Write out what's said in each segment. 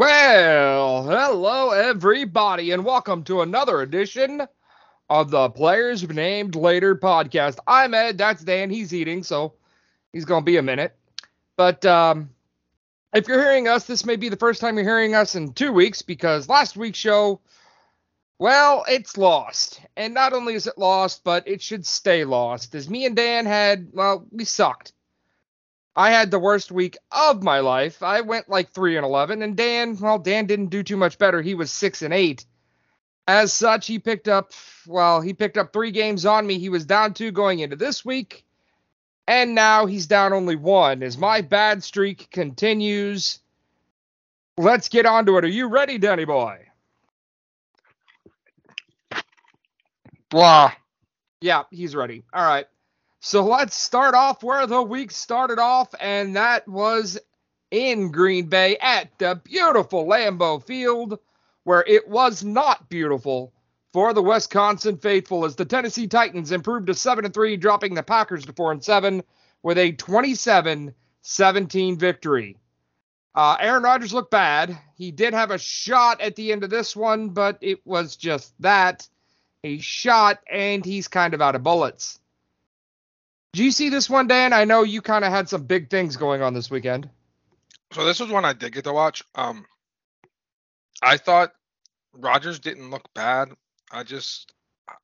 Well, hello everybody, and welcome to another edition of the Players Named Later podcast. I'm Ed, that's Dan. He's eating, so he's gonna be a minute. But um, if you're hearing us, this may be the first time you're hearing us in two weeks because last week's show, well, it's lost. And not only is it lost, but it should stay lost. As me and Dan had, well, we sucked. I had the worst week of my life. I went like 3 and 11 and Dan, well Dan didn't do too much better. He was 6 and 8. As such, he picked up well, he picked up 3 games on me. He was down 2 going into this week. And now he's down only 1 as my bad streak continues. Let's get on to it. Are you ready, Danny boy? Blah. Yeah, he's ready. All right. So let's start off where the week started off, and that was in Green Bay at the beautiful Lambeau Field, where it was not beautiful for the Wisconsin faithful as the Tennessee Titans improved to 7 and 3, dropping the Packers to 4 and 7 with a 27 17 victory. Uh, Aaron Rodgers looked bad. He did have a shot at the end of this one, but it was just that a shot, and he's kind of out of bullets. Do you see this one, Dan? I know you kind of had some big things going on this weekend. So this was one I did get to watch. Um, I thought Rodgers didn't look bad. I just,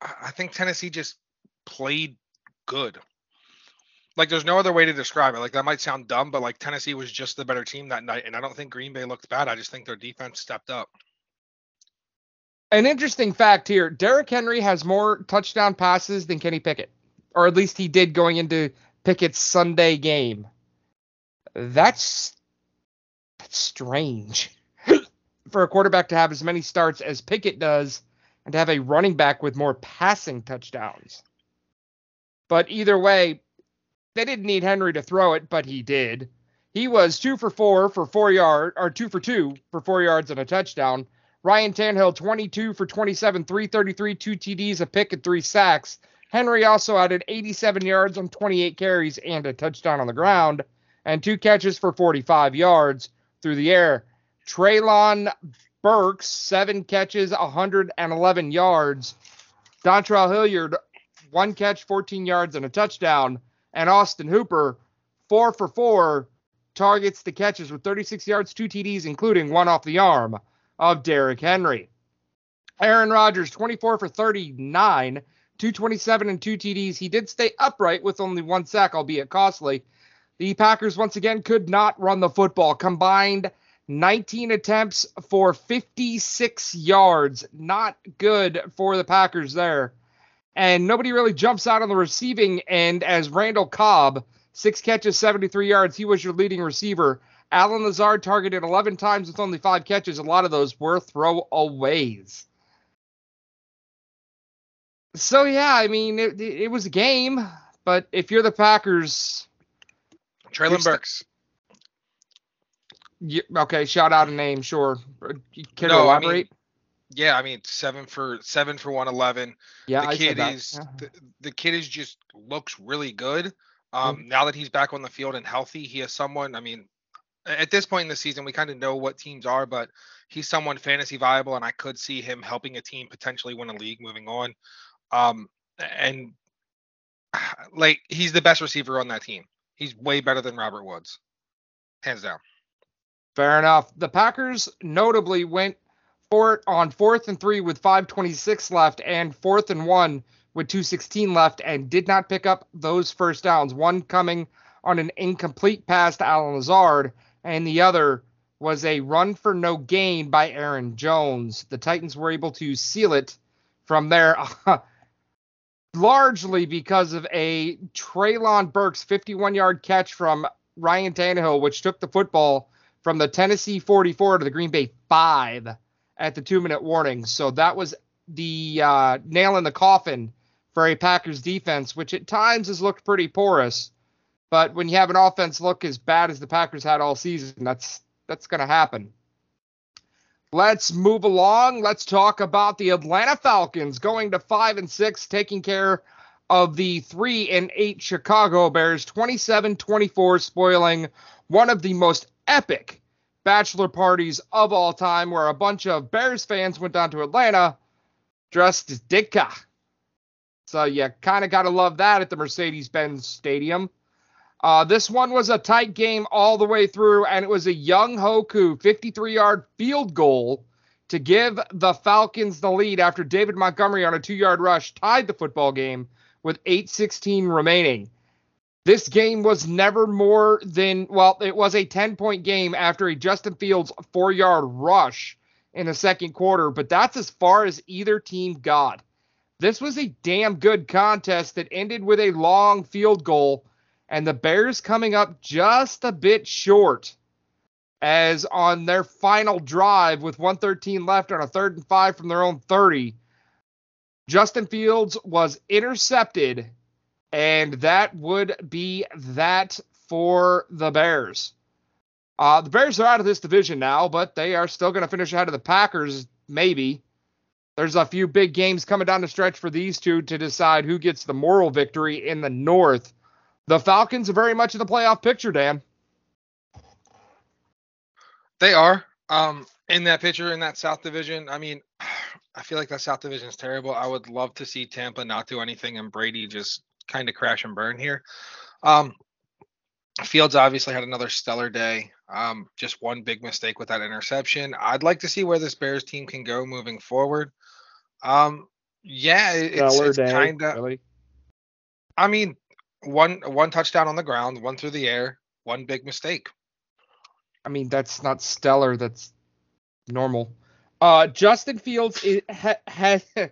I think Tennessee just played good. Like there's no other way to describe it. Like that might sound dumb, but like Tennessee was just the better team that night, and I don't think Green Bay looked bad. I just think their defense stepped up. An interesting fact here: Derrick Henry has more touchdown passes than Kenny Pickett or at least he did going into Pickett's Sunday game. That's that's strange for a quarterback to have as many starts as Pickett does and to have a running back with more passing touchdowns. But either way, they didn't need Henry to throw it, but he did. He was two for four for four yard or two for two for four yards and a touchdown. Ryan Tannehill 22 for 27, 333, two TDs, a pick, and three sacks. Henry also added 87 yards on 28 carries and a touchdown on the ground, and two catches for 45 yards through the air. Treylon Burks, seven catches, 111 yards. Dontrell Hilliard, one catch, 14 yards, and a touchdown. And Austin Hooper, four for four, targets the catches with 36 yards, two TDs, including one off the arm of Derrick Henry. Aaron Rodgers, 24 for 39, 227 and two TDs. He did stay upright with only one sack, albeit costly. The Packers once again could not run the football. Combined 19 attempts for 56 yards. Not good for the Packers there. And nobody really jumps out on the receiving end as Randall Cobb, six catches, 73 yards. He was your leading receiver. Allen Lazard targeted 11 times with only five catches. A lot of those were throwaways. So yeah, I mean, it, it was a game, but if you're the Packers, Treylon Burks. You, okay, shout out a name, sure. Can no, elaborate? I mean, yeah, I mean seven for seven for one eleven. Yeah, the I kid is the, the, kid is just looks really good. Um, mm-hmm. now that he's back on the field and healthy, he is someone. I mean, at this point in the season, we kind of know what teams are, but he's someone fantasy viable, and I could see him helping a team potentially win a league moving on. Um, and like he's the best receiver on that team. He's way better than Robert Woods, hands down. Fair enough. The Packers notably went for it on fourth and three with 5:26 left, and fourth and one with 2:16 left, and did not pick up those first downs. One coming on an incomplete pass to Allen Lazard, and the other was a run for no gain by Aaron Jones. The Titans were able to seal it from there. largely because of a Treylon Burks 51 yard catch from Ryan Tannehill, which took the football from the Tennessee 44 to the Green Bay 5 at the two minute warning. So that was the uh, nail in the coffin for a Packers defense, which at times has looked pretty porous. But when you have an offense look as bad as the Packers had all season, that's that's going to happen. Let's move along. Let's talk about the Atlanta Falcons going to 5 and 6 taking care of the 3 and 8 Chicago Bears 27-24 spoiling one of the most epic bachelor parties of all time where a bunch of Bears fans went down to Atlanta dressed as Ditka. So you kind of got to love that at the Mercedes Benz Stadium. Uh, this one was a tight game all the way through, and it was a Younghoe Koo 53 yard field goal to give the Falcons the lead after David Montgomery on a two yard rush tied the football game with 8.16 remaining. This game was never more than, well, it was a 10 point game after a Justin Fields four yard rush in the second quarter, but that's as far as either team got. This was a damn good contest that ended with a long field goal and the Bears coming up just a bit short as on their final drive with 113 left on a third and five from their own 30, Justin Fields was intercepted, and that would be that for the Bears. Uh, the Bears are out of this division now, but they are still going to finish ahead of the Packers, maybe. There's a few big games coming down the stretch for these two to decide who gets the moral victory in the North. The Falcons are very much in the playoff picture, Dan. They are. Um, in that picture in that South Division, I mean, I feel like that South Division is terrible. I would love to see Tampa not do anything and Brady just kind of crash and burn here. Um, Fields obviously had another stellar day. Um, just one big mistake with that interception. I'd like to see where this Bears team can go moving forward. Um, yeah, it's, it's kind of. Really? I mean, one one touchdown on the ground, one through the air, one big mistake. I mean, that's not stellar. That's normal. Uh, Justin Fields has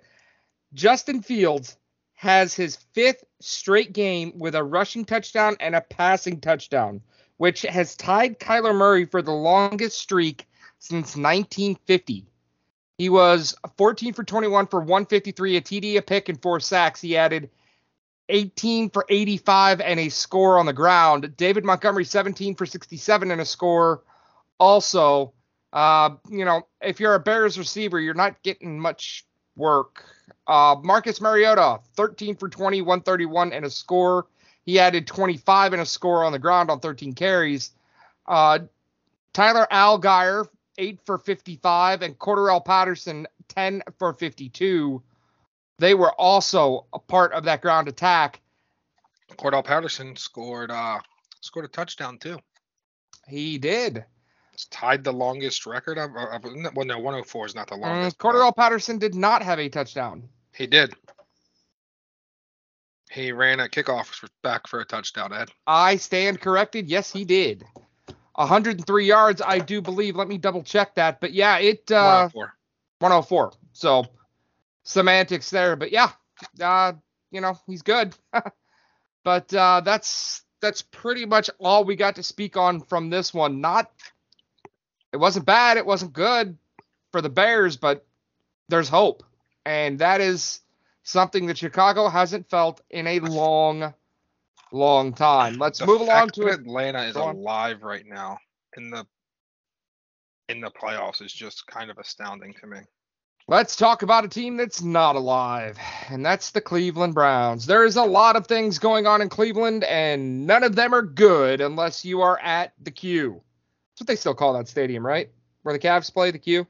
Justin Fields has his fifth straight game with a rushing touchdown and a passing touchdown, which has tied Kyler Murray for the longest streak since 1950. He was 14 for 21 for 153, a TD, a pick, and four sacks. He added 18 for 85 and a score on the ground. David Montgomery 17 for 67 and a score. Also, uh, you know, if you're a Bears receiver, you're not getting much work. Uh, Marcus Mariota 13 for 20, 131 and a score. He added 25 and a score on the ground on 13 carries. Uh, Tyler Allgeier 8 for 55 and Cordarrelle Patterson 10 for 52 they were also a part of that ground attack. Cordell Patterson scored uh scored a touchdown too. He did. It's tied the longest record. Of, of, well, no, 104 is not the longest. Cordell Patterson did not have a touchdown. He did. He ran a kickoff back for a touchdown, Ed. I stand corrected. Yes, he did. 103 yards, I do believe. Let me double check that. But yeah, it uh 104. 104. So semantics there, but yeah, uh, you know, he's good. but uh, that's that's pretty much all we got to speak on from this one. Not it wasn't bad, it wasn't good for the Bears, but there's hope. And that is something that Chicago hasn't felt in a long, long time. Let's the move along to Atlanta is alive right now in the in the playoffs is just kind of astounding to me. Let's talk about a team that's not alive, and that's the Cleveland Browns. There is a lot of things going on in Cleveland, and none of them are good unless you are at the Q. That's what they still call that stadium, right? Where the Cavs play, the Q.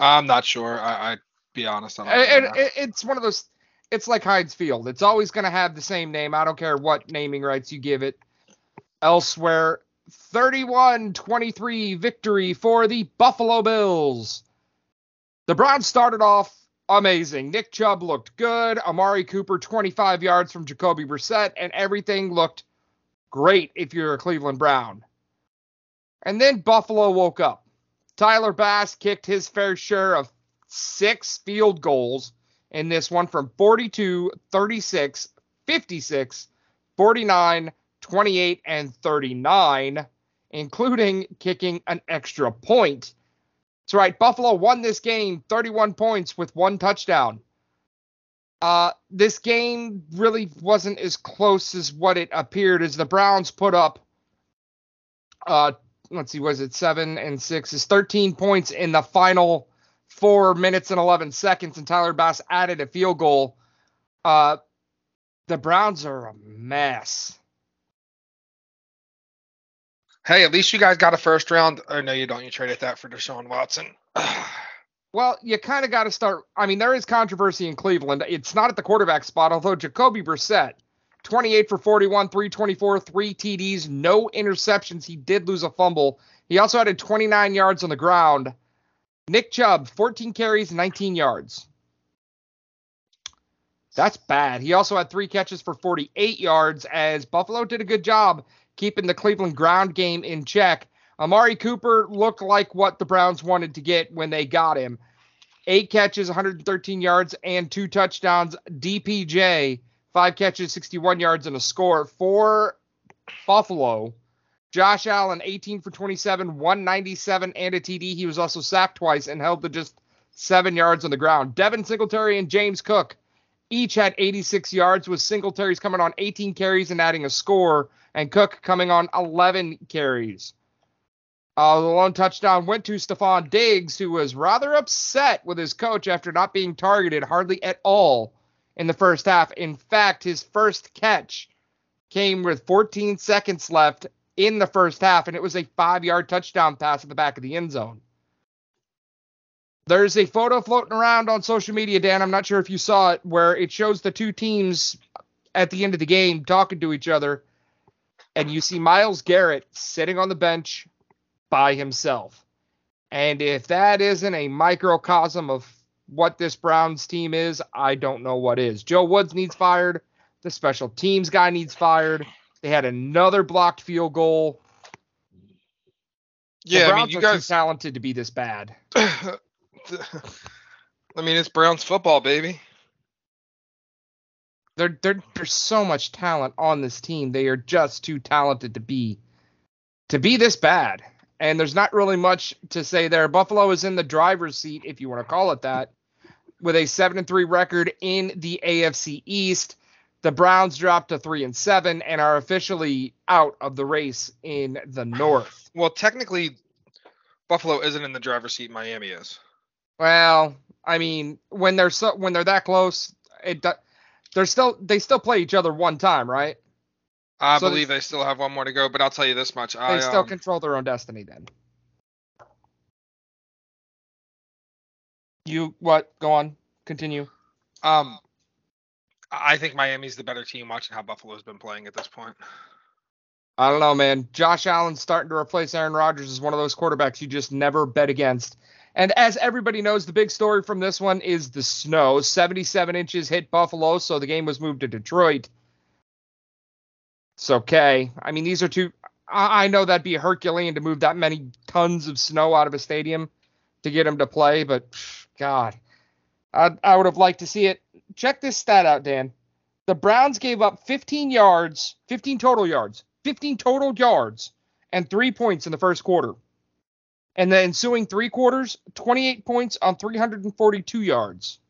I'm not sure. I, I be honest. I and, it, it's one of those. It's like Heinz Field. It's always going to have the same name. I don't care what naming rights you give it. Elsewhere, 31-23 victory for the Buffalo Bills. The Browns started off amazing. Nick Chubb looked good. Amari Cooper 25 yards from Jacoby Brissett, and everything looked great if you're a Cleveland Brown. And then Buffalo woke up. Tyler Bass kicked his fair share of six field goals in this one from 42, 36, 56, 49, 28, and 39, including kicking an extra point that's right. Buffalo won this game 31 points with one touchdown. Uh, this game really wasn't as close as what it appeared as the Browns put up. Uh, let's see, was it seven and six? Is 13 points in the final four minutes and 11 seconds, and Tyler Bass added a field goal. Uh, the Browns are a mess. Hey, at least you guys got a first round. Oh no, you don't. You traded that for Deshaun Watson. Well, you kind of got to start. I mean, there is controversy in Cleveland. It's not at the quarterback spot, although Jacoby Brissett, 28 for 41, 324, three TDs, no interceptions. He did lose a fumble. He also added 29 yards on the ground. Nick Chubb, 14 carries, 19 yards. That's bad. He also had three catches for 48 yards as Buffalo did a good job keeping the Cleveland ground game in check. Amari Cooper looked like what the Browns wanted to get when they got him. Eight catches, 113 yards, and two touchdowns. DPJ, five catches, 61 yards, and a score for Buffalo. Josh Allen, 18 for 27, 197, and a TD. He was also sacked twice and held to just seven yards on the ground. Devin Singletary and James Cook each had 86 yards, with Singletary's coming on 18 carries and adding a score, and Cook coming on 11 carries. Uh, the lone touchdown went to Stefon Diggs, who was rather upset with his coach after not being targeted hardly at all in the first half. In fact, his first catch came with 14 seconds left in the first half, and it was a five yard touchdown pass at the back of the end zone. There's a photo floating around on social media, Dan. I'm not sure if you saw it, where it shows the two teams at the end of the game talking to each other. And you see Myles Garrett sitting on the bench by himself. And if that isn't a microcosm of what this Browns team is, I don't know what is. Joe Woods needs fired. The special teams guy needs fired. They had another blocked field goal. Yeah, I mean, you guys. talented to be this bad. I mean, it's Browns football, baby. There, there, there's so much talent on this team. They are just too talented to be to be this bad. And there's not really much to say there. Buffalo is in the driver's seat, if you want to call it that, with a seven and three record in the AFC East. The Browns dropped to three and seven and are officially out of the race in the North. Well, technically, Buffalo isn't in the driver's seat. Miami is. Well, I mean, when they're so when they're that close, it do- they're still they still play each other one time, right? I So believe they still have one more to go, but I'll tell you this much: They I still um, control their own destiny then. You what? Go on. Continue. um, I think Miami's the better team. Watching how Buffalo's been playing at this point. I don't know, man. Josh Allen's starting to replace Aaron Rodgers is one of those quarterbacks you just never bet against. And as everybody knows, the big story from this one is the snow. 77 inches hit Buffalo, so the game was moved to Detroit. It's okay. I mean, these are two. I, I know that'd be Herculean to move that many tons of snow out of a stadium to get him to play, but God, I, I would have liked to see it. Check this stat out, Dan. The Browns gave up 15 yards, 15 total yards, 15 total yards, and three points in the first quarter. And the ensuing three quarters, 28 points on 342 yards.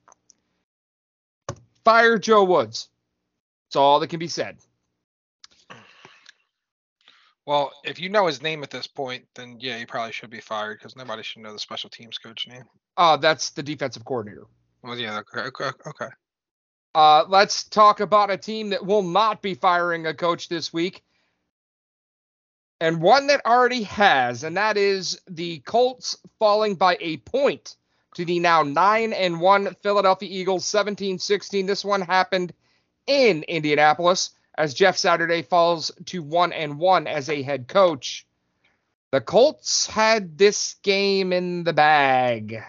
Fire Joe Woods. That's all that can be said. Well, if you know his name at this point, then yeah, he probably should be fired because nobody should know the special teams coach name. Uh, that's the defensive coordinator. Well, yeah, okay, okay, okay. Uh, let's talk about a team that will not be firing a coach this week. And one that already has, and that is the Colts falling by a point to the now 9 and 1 Philadelphia Eagles 17-16. This one happened in Indianapolis as Jeff Saturday falls to 1 and 1 as a head coach. The Colts had this game in the bag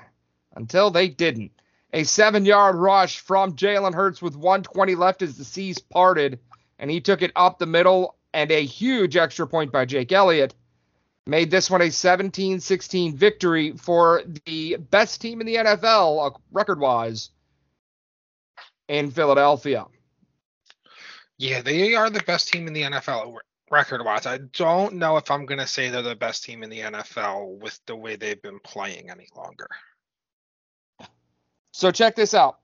until they didn't. A seven yard rush from Jalen Hurts with 120 left as the seas parted, and he took it up the middle, and a huge extra point by Jake Elliott made this one a 17 16 victory for the best team in the NFL, uh, record wise, in Philadelphia. Yeah, they are the best team in the NFL record wise. I don't know if I'm gonna say they're the best team in the NFL with the way they've been playing any longer. So check this out.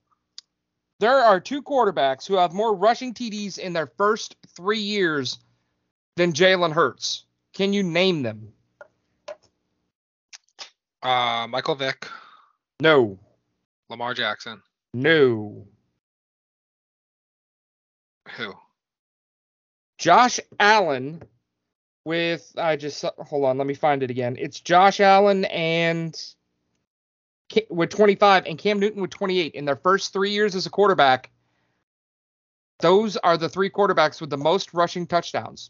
There are two quarterbacks who have more rushing TDs in their first three years than Jalen Hurts. Can you name them? Uh, Michael Vick, No. Lamar Jackson, No. who? Josh Allen with I just hold on, let me find it again. It's Josh Allen and with 25 and Cam Newton with 28 in their first 3 years as a quarterback. Those are the three quarterbacks with the most rushing touchdowns.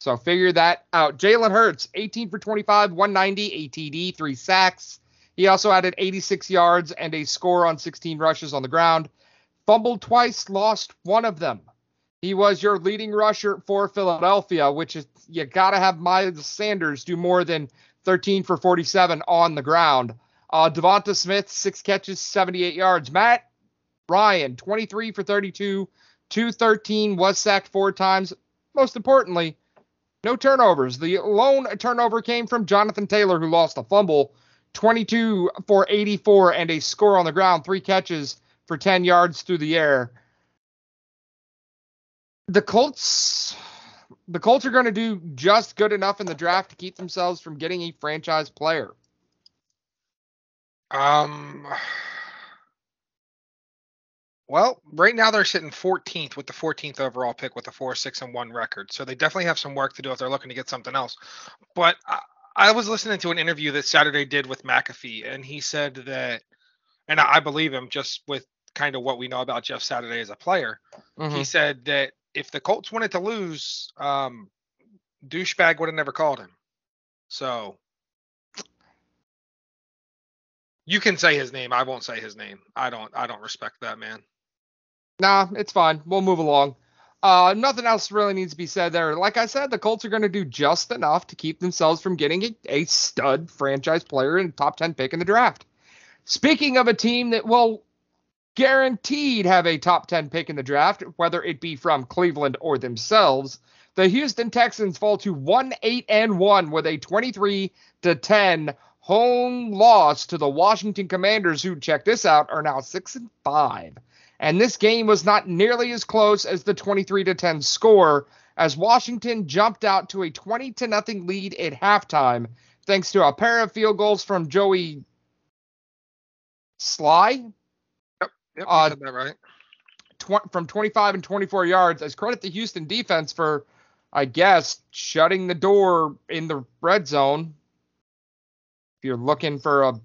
So figure that out. Jalen Hurts, 18 for 25, 190, ATD, three sacks. He also added 86 yards and a score on 16 rushes on the ground. Fumbled twice, lost one of them. He was your leading rusher for Philadelphia, which is you got to have Miles Sanders do more than 13 for 47 on the ground. Uh, DeVonta Smith, six catches, 78 yards. Matt Ryan, 23 for 32, 213, was sacked four times. Most importantly, no turnovers. The lone turnover came from Jonathan Taylor, who lost a fumble, 22 for 84, and a score on the ground, three catches for 10 yards through the air the Colts the Colts are going to do just good enough in the draft to keep themselves from getting a franchise player. Um well, right now they're sitting 14th with the 14th overall pick with a 4 6 and 1 record. So they definitely have some work to do if they're looking to get something else. But I, I was listening to an interview that Saturday did with McAfee, and he said that, and I believe him just with kind of what we know about Jeff Saturday as a player. Mm-hmm. He said that if the Colts wanted to lose, um, douchebag would have never called him. So you can say his name. I won't say his name. I don't. I don't respect that man. Nah, it's fine. We'll move along. Uh, nothing else really needs to be said there. Like I said, the Colts are going to do just enough to keep themselves from getting a, a stud franchise player and top 10 pick in the draft. Speaking of a team that will guaranteed have a top 10 pick in the draft, whether it be from Cleveland or themselves. The Houston Texans fall to 1 8 and 1 with a 23 to 10 home loss to the Washington Commanders, who, check this out, are now 6 and 5. And this game was not nearly as close as the 23 to 10 score, as Washington jumped out to a 20 to nothing lead at halftime, thanks to a pair of field goals from Joey Slye. Yep, yep uh, that right. Tw- from 25 and 24 yards. As credit the Houston defense for, I guess, shutting the door in the red zone. If you're looking for a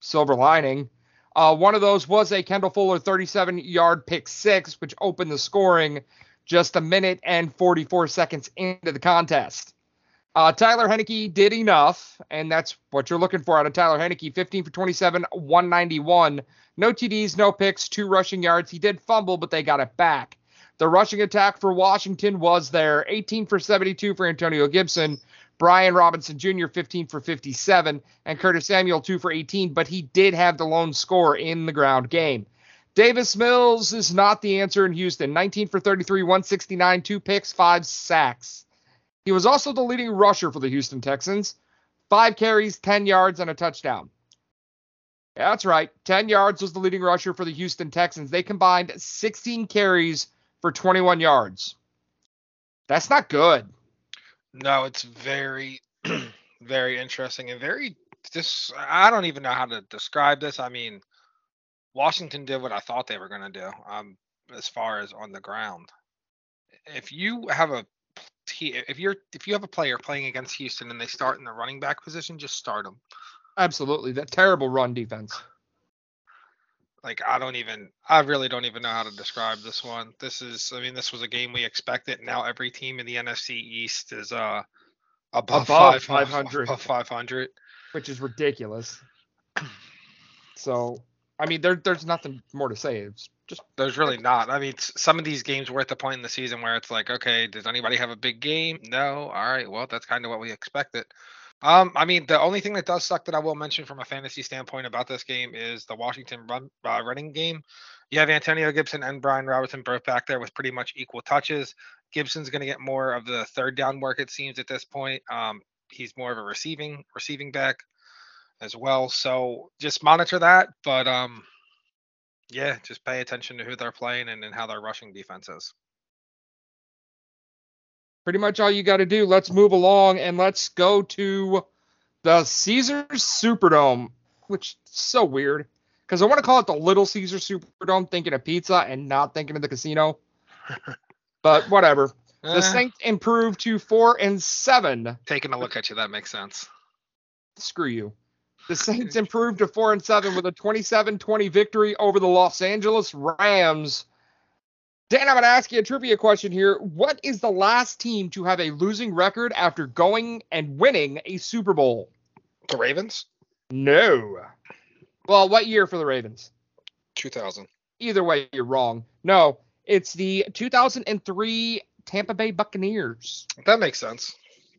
silver lining. Uh, one of those was a Kendall Fuller 37 yard pick six, which opened the scoring just a minute and 44 seconds into the contest. Uh, Taylor Heinicke did enough, and that's what you're looking for out of Taylor Heinicke 15 for 27, 191 no TDs, no picks, two rushing yards. He did fumble, but they got it back. The rushing attack for Washington was there 18 for 72 for Antonio Gibson, Brian Robinson Jr. 15 for 57, and Curtis Samuel 2 for 18, but he did have the lone score in the ground game. Davis Mills is not the answer in Houston 19 for 33, 169, two picks, five sacks. He was also the leading rusher for the Houston Texans, five carries, 10 yards, and a touchdown. That's right. 10 yards was the leading rusher for the Houston Texans. They combined 16 carries for 21 yards. That's not good. No, it's very, very interesting and very just. I don't even know how to describe this. I mean, Washington did what I thought they were going to do. Um, as far as on the ground, if you have a if you're if you have a player playing against Houston and they start in the running back position, just start them. Absolutely. That terrible run defense. Like I don't even I really don't even know how to describe this one. This is I mean this was a game we expected. Now every team in the NFC East is uh above, above 500 above 500, which is ridiculous. So, I mean there there's nothing more to say. It's just there's really not. I mean some of these games were at the point in the season where it's like, okay, does anybody have a big game? No. All right. Well, that's kind of what we expected. Um, I mean, the only thing that does suck that I will mention from a fantasy standpoint about this game is the Washington run uh, running game. You have Antonio Gibson and Brian Robinson both back there with pretty much equal touches. Gibson's going to get more of the third down work it seems at this point. Um, he's more of a receiving receiving back as well. So just monitor that, but um, yeah, just pay attention to who they're playing and, and how their rushing defense is pretty much all you got to do. Let's move along and let's go to the Caesars Superdome, which is so weird because I want to call it the Little Caesar Superdome, thinking of pizza and not thinking of the casino. but whatever. The eh. Saints improved to four and seven. Taking a look at you, that makes sense. Screw you. The Saints improved to four and seven with a 27-20 victory over the Los Angeles Rams. Dan, I'm going to ask you a trivia question here. What is the last team to have a losing record after going and winning a Super Bowl? The Ravens? No. Well, what year for the Ravens? 2000. Either way, you're wrong. No, it's the 2003 Tampa Bay Buccaneers. That makes sense.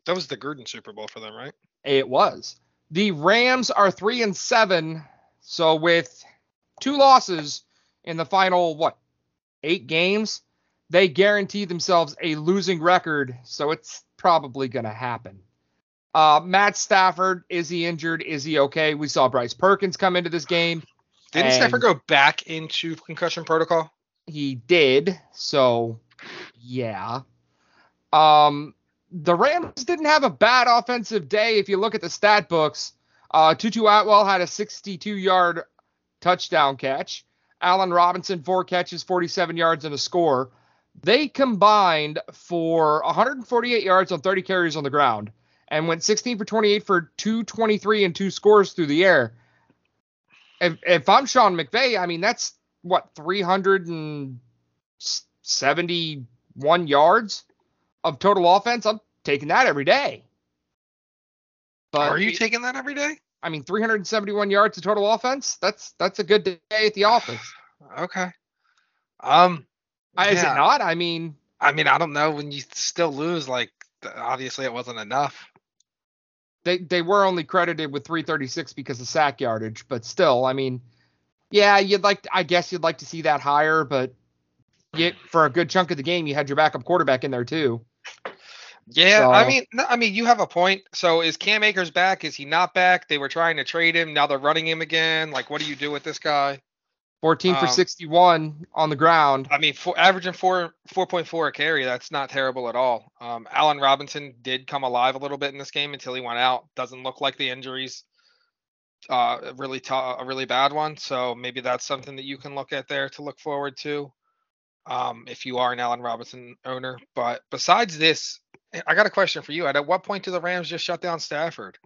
That was the Gruden Super Bowl for them, right? It was. The Rams are three and seven, so with two losses in the final what eight games, they guarantee themselves a losing record. So it's probably going to happen. Uh, Matt Stafford, is he injured? Is he okay? We saw Bryce Perkins come into this game. Didn't Stafford go back into concussion protocol? He did. So, yeah. Um, the Rams didn't have a bad offensive day. If you look at the stat books, uh, Tutu Atwell had a 62 yard touchdown catch. Allen Robinson, four catches, 47 yards, and a score. They combined for 148 yards on 30 carries on the ground and went 16 for 28 for 223 and two scores through the air. If, if I'm Sean McVay, I mean, that's what, 371 yards of total offense? I'm taking that every day. But Are you taking that every day? I mean, 371 yards of total offense. That's that's a good day at the office. okay. Um, yeah. is it not? I mean, I mean, I don't know. When you still lose, like obviously it wasn't enough. They they were only credited with 336 because of sack yardage, but still, I mean, yeah, you'd like. To, I guess you'd like to see that higher, but yet for a good chunk of the game, you had your backup quarterback in there too. Yeah, so, I mean, I mean, you have a point. So is Cam Akers back? Is he not back? They were trying to trade him. Now they're running him again. Like, what do you do with this guy? 14 for um, 61 on the ground. I mean, for, averaging four 4.4 a carry. That's not terrible at all. Um, Allen Robinson did come alive a little bit in this game until he went out. Doesn't look like the injuries uh, really t- a really bad one. So maybe that's something that you can look at there to look forward to. Um, if you are an Allen Robinson owner. But besides this, I got a question for you. At what point do the Rams just shut down Stafford?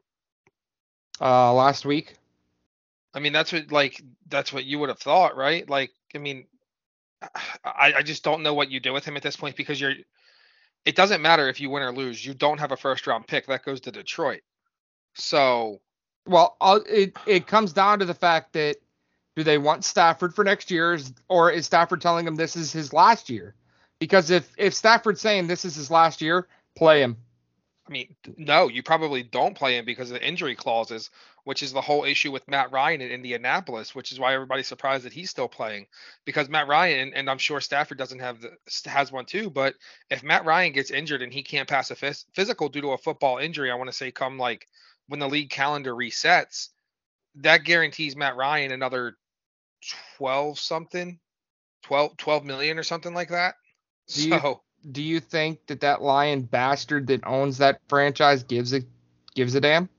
Uh, last week. I mean, that's what like that's what you would have thought, right? Like, I mean, I, I just don't know what you do with him at this point because you're. It doesn't matter if you win or lose. You don't have a first round pick that goes to Detroit. So. Well, it it comes down to the fact that do they want Stafford for next year, or is Stafford telling them this is his last year? Because if if Stafford's saying this is his last year, play him. I mean, no, you probably don't play him because of the injury clauses, which is the whole issue with Matt Ryan in Indianapolis, which is why everybody's surprised that he's still playing. Because Matt Ryan, and I'm sure Stafford doesn't have the has one too, but if Matt Ryan gets injured and he can't pass a physical due to a football injury, I want to say come like when the league calendar resets, that guarantees Matt Ryan another 12 something, 12 12 million or something like that. Do so you, do you think that that lion bastard that owns that franchise gives a gives a damn?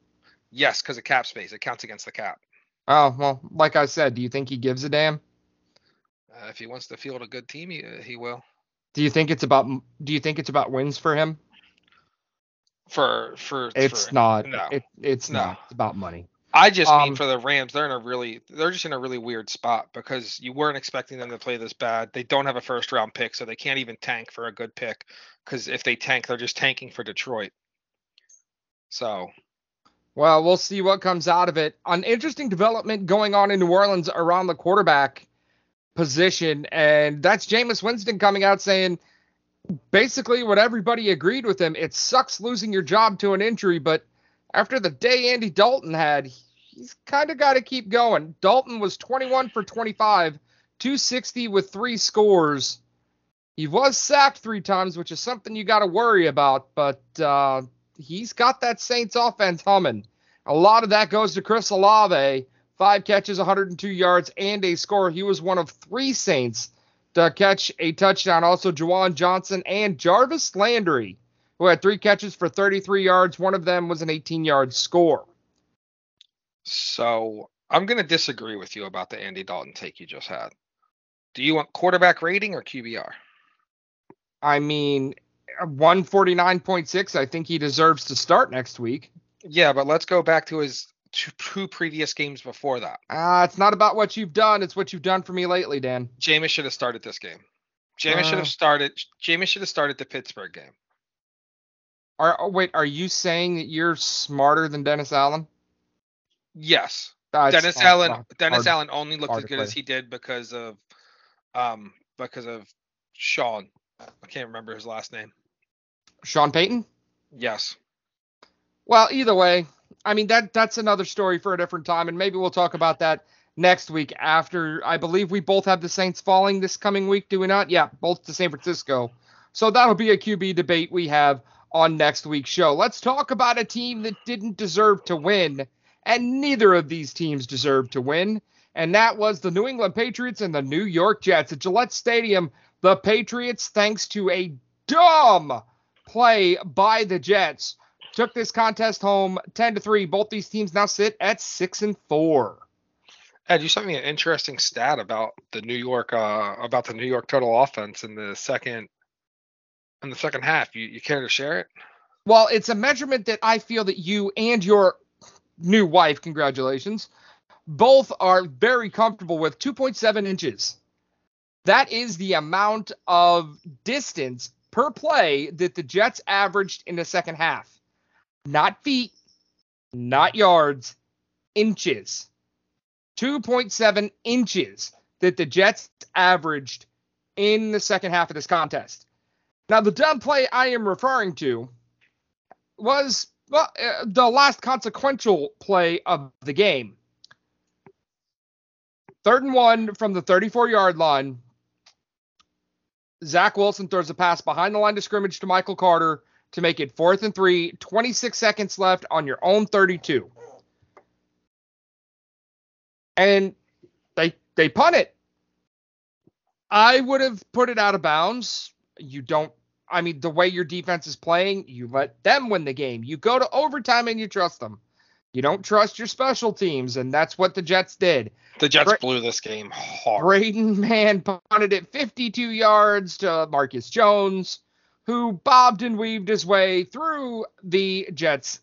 Yes, because of cap space. It counts against the cap. Oh well, like I said, do you think he gives a damn? Uh, if he wants to field a good team, he, uh, he will. Do you think it's about Do you think it's about wins for him? For for it's for, not. No, it, it's no. not. It's about money. I just um, mean for the Rams, they're in a really they're just in a really weird spot because you weren't expecting them to play this bad. They don't have a first round pick, so they can't even tank for a good pick. Because if they tank, they're just tanking for Detroit. So well, we'll see what comes out of it. An interesting development going on in New Orleans around the quarterback position, and that's Jameis Winston coming out saying basically what everybody agreed with him. It sucks losing your job to an injury, but after the day Andy Dalton had, he's kind of got to keep going. Dalton was 21 for 25, 260 with three scores. He was sacked three times, which is something you got to worry about, but uh, he's got that Saints offense humming. A lot of that goes to Chris Olave. Five catches, 102 yards, and a score. He was one of three Saints to catch a touchdown. Also, Juwan Johnson and Jarvis Landry who had three catches for 33 yards. One of them was an 18 yard score. So I'm going to disagree with you about the Andy Dalton take you just had. Do you want quarterback rating or QBR? I mean, 149.6. I think he deserves to start next week. Yeah, but let's go back to his two, previous games before that. Uh, it's not about what you've done, it's what you've done for me lately, Dan. Jameis should have started this game. Jameis should Uh. have started. Jameis should have started the Pittsburgh game. Are oh, wait, are you saying that you're smarter than Dennis Allen? Yes, That's Dennis hard- Allen. hard- Dennis hard- Allen only looked as good as he did because of, um, because of Sean. I can't remember his last name. Sean Payton? Yes. Well, either way, I mean that that's another story for a different time, and maybe we'll talk about that next week after I believe we both have the Saints falling this coming week, do we not? Yeah, both to San Francisco. So that'll be a QB debate we have on next week's show. Let's talk about a team that didn't deserve to win, and neither of these teams deserved to win, and that was the New England Patriots and the New York Jets at Gillette Stadium. The Patriots, thanks to a dumb play by the Jets, took this contest home 10 to 3. Both these teams now sit at 6 and 4. Ed, you sent me an interesting stat about the New York, uh, about the New York total offense in the second, in the second half. You, you care to share it? Well, it's a measurement that I feel that you and your new wife, congratulations, both are very comfortable with 2.7 inches. That is the amount of distance per play that the Jets averaged in the second half. Not feet, not yards, inches. 2.7 inches that the Jets averaged in the second half of this contest. Now, the dumb play I am referring to was well, uh, the last consequential play of the game. Third and one from the 34 yard line. Zach Wilson throws a pass behind the line of scrimmage to Michael Carter to make it fourth and three, 26 seconds left on your own 32. And they they punt it. I would have put it out of bounds. You don't I mean, the way your defense is playing, you let them win the game. You go to overtime and you trust them. You don't trust your special teams, and that's what the Jets did. The Jets Bra- blew this game hard. Braden Mann punted it 52 yards to Marcus Jones, who bobbed and weaved his way through the Jets,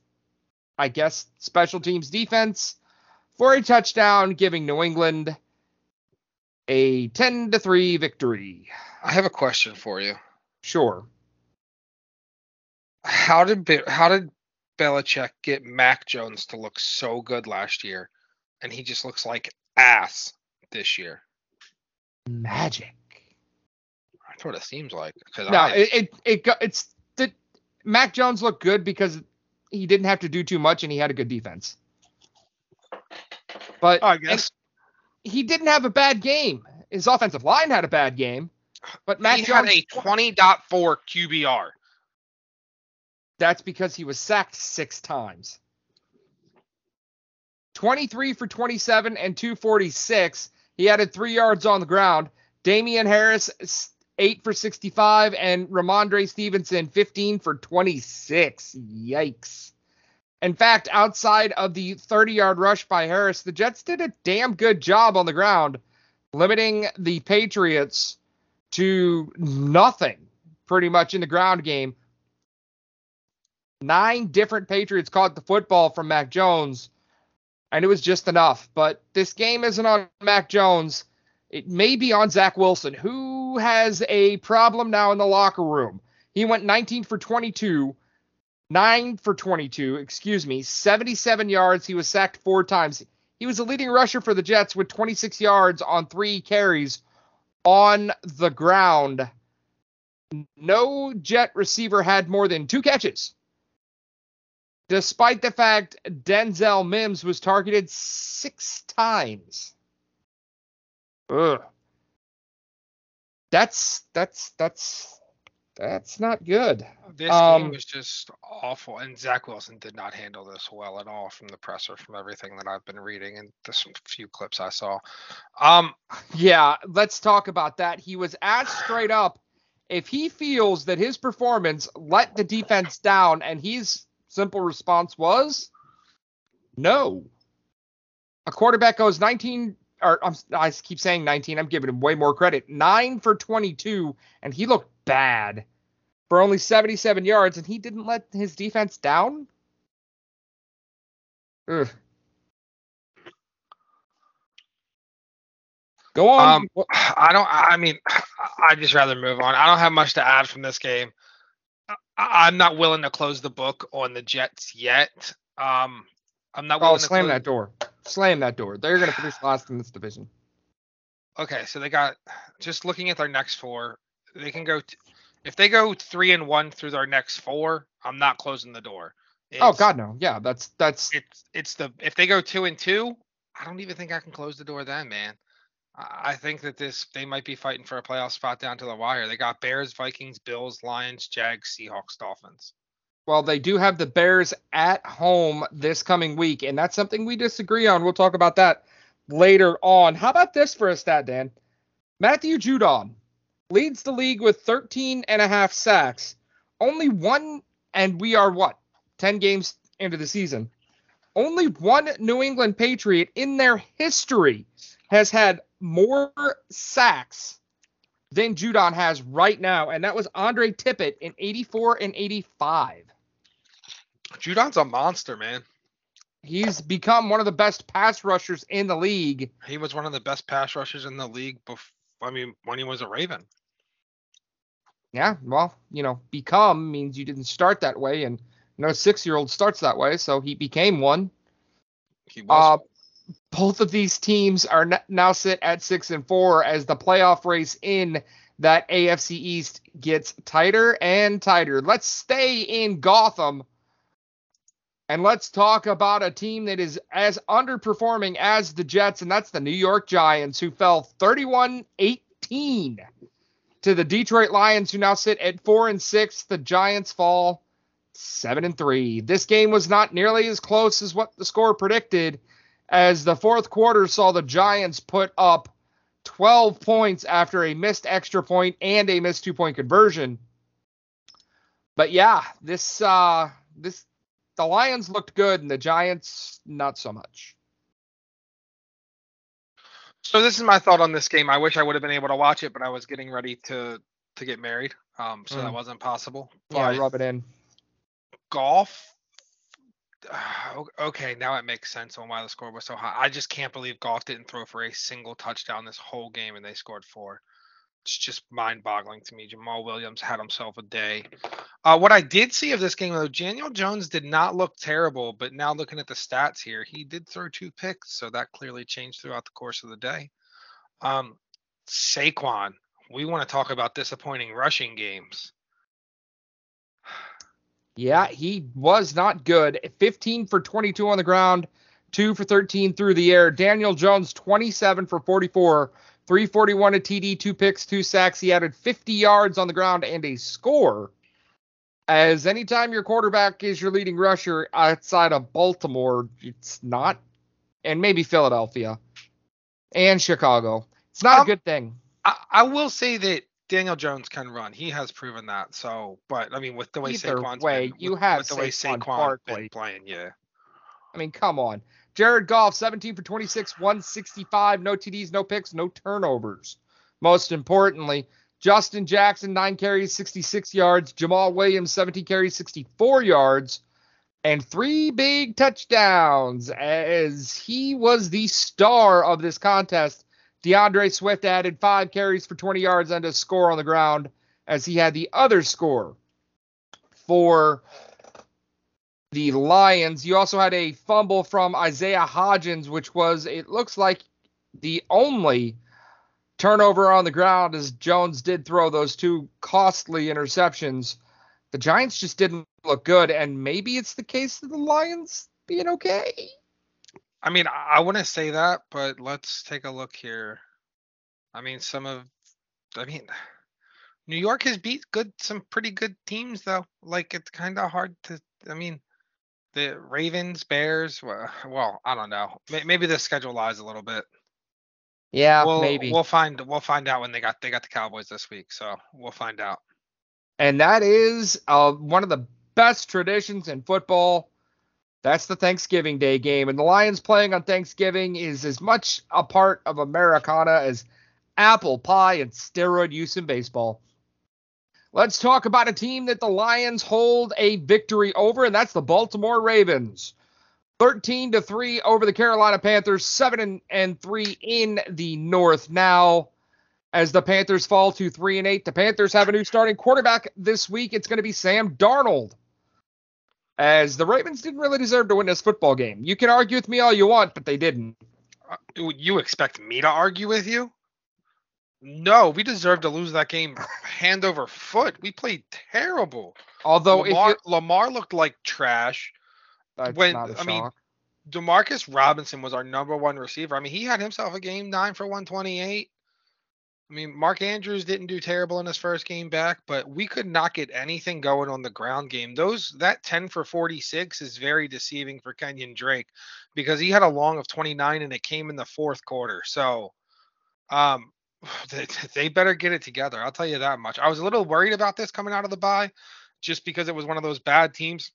I guess, special teams defense for a touchdown, giving New England a 10 to 3 victory. I have a question for you. Sure. How did how did Belichick get Mac Jones to look so good last year, and he just looks like ass this year? Magic. That's what it seems like. No, I- it, it it got it's the Mac Jones looked good because he didn't have to do too much and he had a good defense. But I guess he didn't have a bad game. His offensive line had a bad game, but Mac he Jones had a 20.4 QBR. That's because he was sacked six times. 23 for 27 and 246. He added three yards on the ground. Damien Harris, 8 for 65, and Rhamondre Stevenson, 15 for 26. Yikes. In fact, outside of the 30 yard rush by Harris, the Jets did a damn good job on the ground, limiting the Patriots to nothing pretty much in the ground game. Nine different Patriots caught the football from Mac Jones, and it was just enough. But this game isn't on Mac Jones. It may be on Zach Wilson, who has a problem now in the locker room. He went 19 for 22, 9 for 22, excuse me, 77 yards. He was sacked four times. He was the leading rusher for the Jets with 26 yards on three carries on the ground. No Jet receiver had more than two catches despite the fact Denzel Mims was targeted six times. Ugh. That's that's that's that's not good. This Um, game was just awful, and Zach Wilson did not handle this well at all from the presser, from everything that I've been reading and the few clips I saw. Um, Yeah, let's talk about that. He was asked straight up if he feels that his performance let the defense down, and his simple response was no. A quarterback goes 19, or I'm, I keep saying 19. I'm giving him way more credit. Nine for 22, and he looked bad for only 77 yards, and he didn't let his defense down. Ugh. Go on. Um, I don't. I mean, I just rather move on. I don't have much to add from this game. I, am not willing to close the book on the Jets yet. Um, I'm not. Willing oh, slam that door! Slam that door! They're going to finish last in this division. Okay, so they got just looking at their next four. They can go t- if they go three and one through their next four. I'm not closing the door. Oh, it's, oh God, no. Yeah, that's that's. It's it's the if they go two and two, I don't even think I can close the door then, man. I think that this they might be fighting for a playoff spot down to the wire. They got Bears, Vikings, Bills, Lions, Jags, Seahawks, Dolphins. Well, they do have the Bears at home this coming week, and that's something we disagree on. We'll talk about that later on. How about this for a stat, Dan? Matthew Judon leads the league with 13 and a half sacks. Only one, and we are what? 10 games into the season. Only one New England Patriot in their history has had more sacks than Judon has right now, and that was Andre Tippett in 84 and 85. Judon's a monster, man. He's become one of the best pass rushers in the league. He was one of the best pass rushers in the league before, I mean, when he was a Raven. Yeah, well, you know, become means you didn't start that way, and no six year old starts that way, so he became one. He was. Uh, both of these teams are now sit at six and four as the playoff race in that AFC East gets tighter and tighter. Let's stay in Gotham and let's talk about a team that is as underperforming as the Jets, and that's the New York Giants, who fell 31 18 to the Detroit Lions, who now sit at four and six. The Giants fall seven and three. This game was not nearly as close as what the score predicted as the fourth quarter saw the Giants put up 12 points after a missed extra point and a missed two point conversion. But yeah, this uh this the Lions looked good and the Giants not so much. So this is my thought on this game. I wish I would have been able to watch it, but I was getting ready to to get married, um, so mm. that wasn't possible. Yeah, but rub it in. Goff okay, now it makes sense on why the score was so high. I just can't believe Goff didn't throw for a single touchdown this whole game and they scored four. It's just mind-boggling to me. Jamaal Williams had himself a day. Uh, what I did see of this game, though, Daniel Jones did not look terrible, but now looking at the stats here, he did throw two picks, so that clearly changed throughout the course of the day. Um, Saquon, we want to talk about disappointing rushing games. Yeah, he was not good. 15 for 22 on the ground, 2 for 13 through the air. Daniel Jones, 27 for 44, 341 a TD, two picks, two sacks. He added 50 yards on the ground and a score. As anytime your quarterback is your leading rusher outside of Baltimore, it's not, and maybe Philadelphia and Chicago. It's not um, a good thing. I, I will say that Daniel Jones can run. He has proven that. So, but I mean, with the way Either Saquon's way, been, you with, have with the way Saquon been playing, yeah. I mean, come on. Jared Goff, 17 for 26, 165, no TDs, no picks, no turnovers. Most importantly, Justin Jackson, nine carries, 66 yards. Jamaal Williams, 17 carries, 64 yards, and three big touchdowns as he was the star of this contest D'Andre Swift added five carries for 20 yards and a score on the ground as he had the other score for the Lions. You also had a fumble from Isaiah Hodgins, which was, it looks like, the only turnover on the ground as Jones did throw those two costly interceptions. The Giants just didn't look good, and maybe it's the case of the Lions being okay. I mean, I wouldn't say that, but let's take a look here. I mean, some of, I mean, New York has beat good, some pretty good teams though. Like it's kind of hard to. I mean, the Ravens, Bears. Well, well, I don't know. Maybe the schedule lies a little bit. Yeah, we'll, maybe we'll find we'll find out when they got they got the Cowboys this week. So we'll find out. And that is uh, one of the best traditions in football. That's the Thanksgiving Day game. And the Lions playing on Thanksgiving is as much a part of Americana as apple pie and steroid use in baseball. Let's talk about a team that the Lions hold a victory over, and that's the Baltimore Ravens. 13 to 3 over the Carolina Panthers, 7 and, and 3 in the North now. As the Panthers fall to 3 and 8, the Panthers have a new starting quarterback this week. It's going to be Sam Darnold. As the Ravens didn't really deserve to win this football game. You can argue with me all you want, but they didn't. Uh, you expect me to argue with you? No, we deserve to lose that game hand over foot. We played terrible. Although Lamar, Lamar looked like trash. when- I mean. Demarcus Robinson was our number one receiver. I mean, he had himself a game nine for 128. I mean, Mark Andrews didn't do terrible in his first game back, but we could not get anything going on the ground game. Those that 10 for 46 is very deceiving for Kenyan Drake because he had a long of 29 and it came in the fourth quarter. So, um, they, they better get it together. I'll tell you that much. I was a little worried about this coming out of the bye, just because it was one of those bad teams,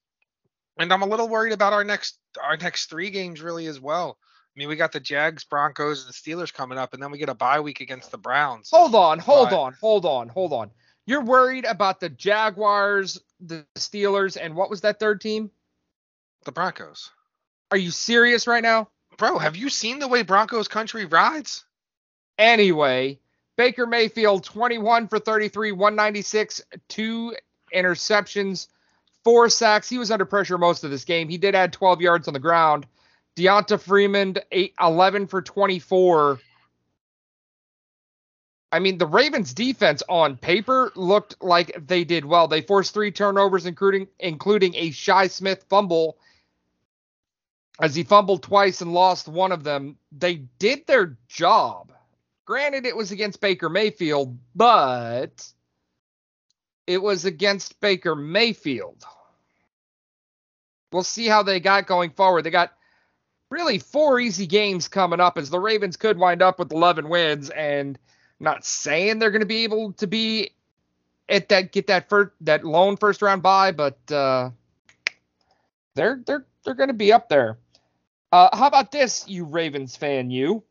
and I'm a little worried about our next our next three games really as well. I mean, we got the Jags, Broncos, and the Steelers coming up, and then we get a bye week against the Browns. Hold on, hold But- on, hold on, hold on. You're worried about the Jaguars, the Steelers, and what was that third team? The Broncos. Are you serious right now? Bro, have you seen the way Broncos country rides? Anyway, Baker Mayfield 21 for 33, 196, two interceptions, four sacks. He was under pressure most of this game. He did add 12 yards on the ground. Deonta Freeman, eight, 11 for 24. I mean, the Ravens defense on paper looked like they did well. They forced three turnovers, including including a Shi Smith fumble. As he fumbled twice and lost one of them, they did their job. Granted, it was against Baker Mayfield, but it was against Baker Mayfield. We'll see how they got going forward. They got really four easy games coming up as the Ravens could wind up with 11 wins and not saying they're going to be able to be at that get that first that lone first round bye, but uh, they're they're they're going to be up there. Uh, how about this, you Ravens fan? You,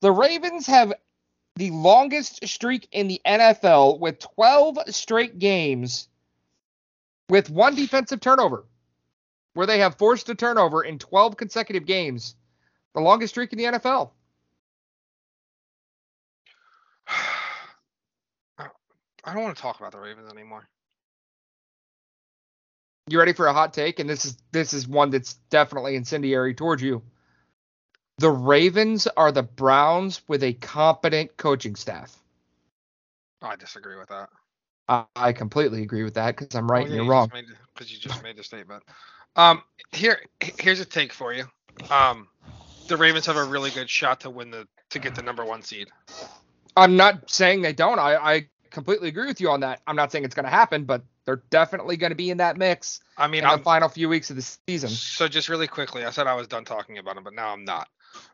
the Ravens have the longest streak in the NFL with 12 straight games with one defensive turnover, where they have forced a turnover in 12 consecutive games. The longest streak in the NFL. I don't want to talk about the Ravens anymore. You ready for a hot take? And this is this is one that's definitely incendiary towards you. The Ravens are the Browns with a competent coaching staff. I disagree with that. I, I completely agree with that because I'm right Oh, and you're you wrong. Because you just made the statement. Um, here, here's a take for you. Um, the Ravens have a really good shot to win the to get the number one seed. I'm not saying they don't. I, I completely agree with you on that. I'm not saying it's going to happen, but they're definitely going to be in that mix I mean, in the I'm final few weeks of the season. so just really quickly. I said I was done talking about them, but now I'm not.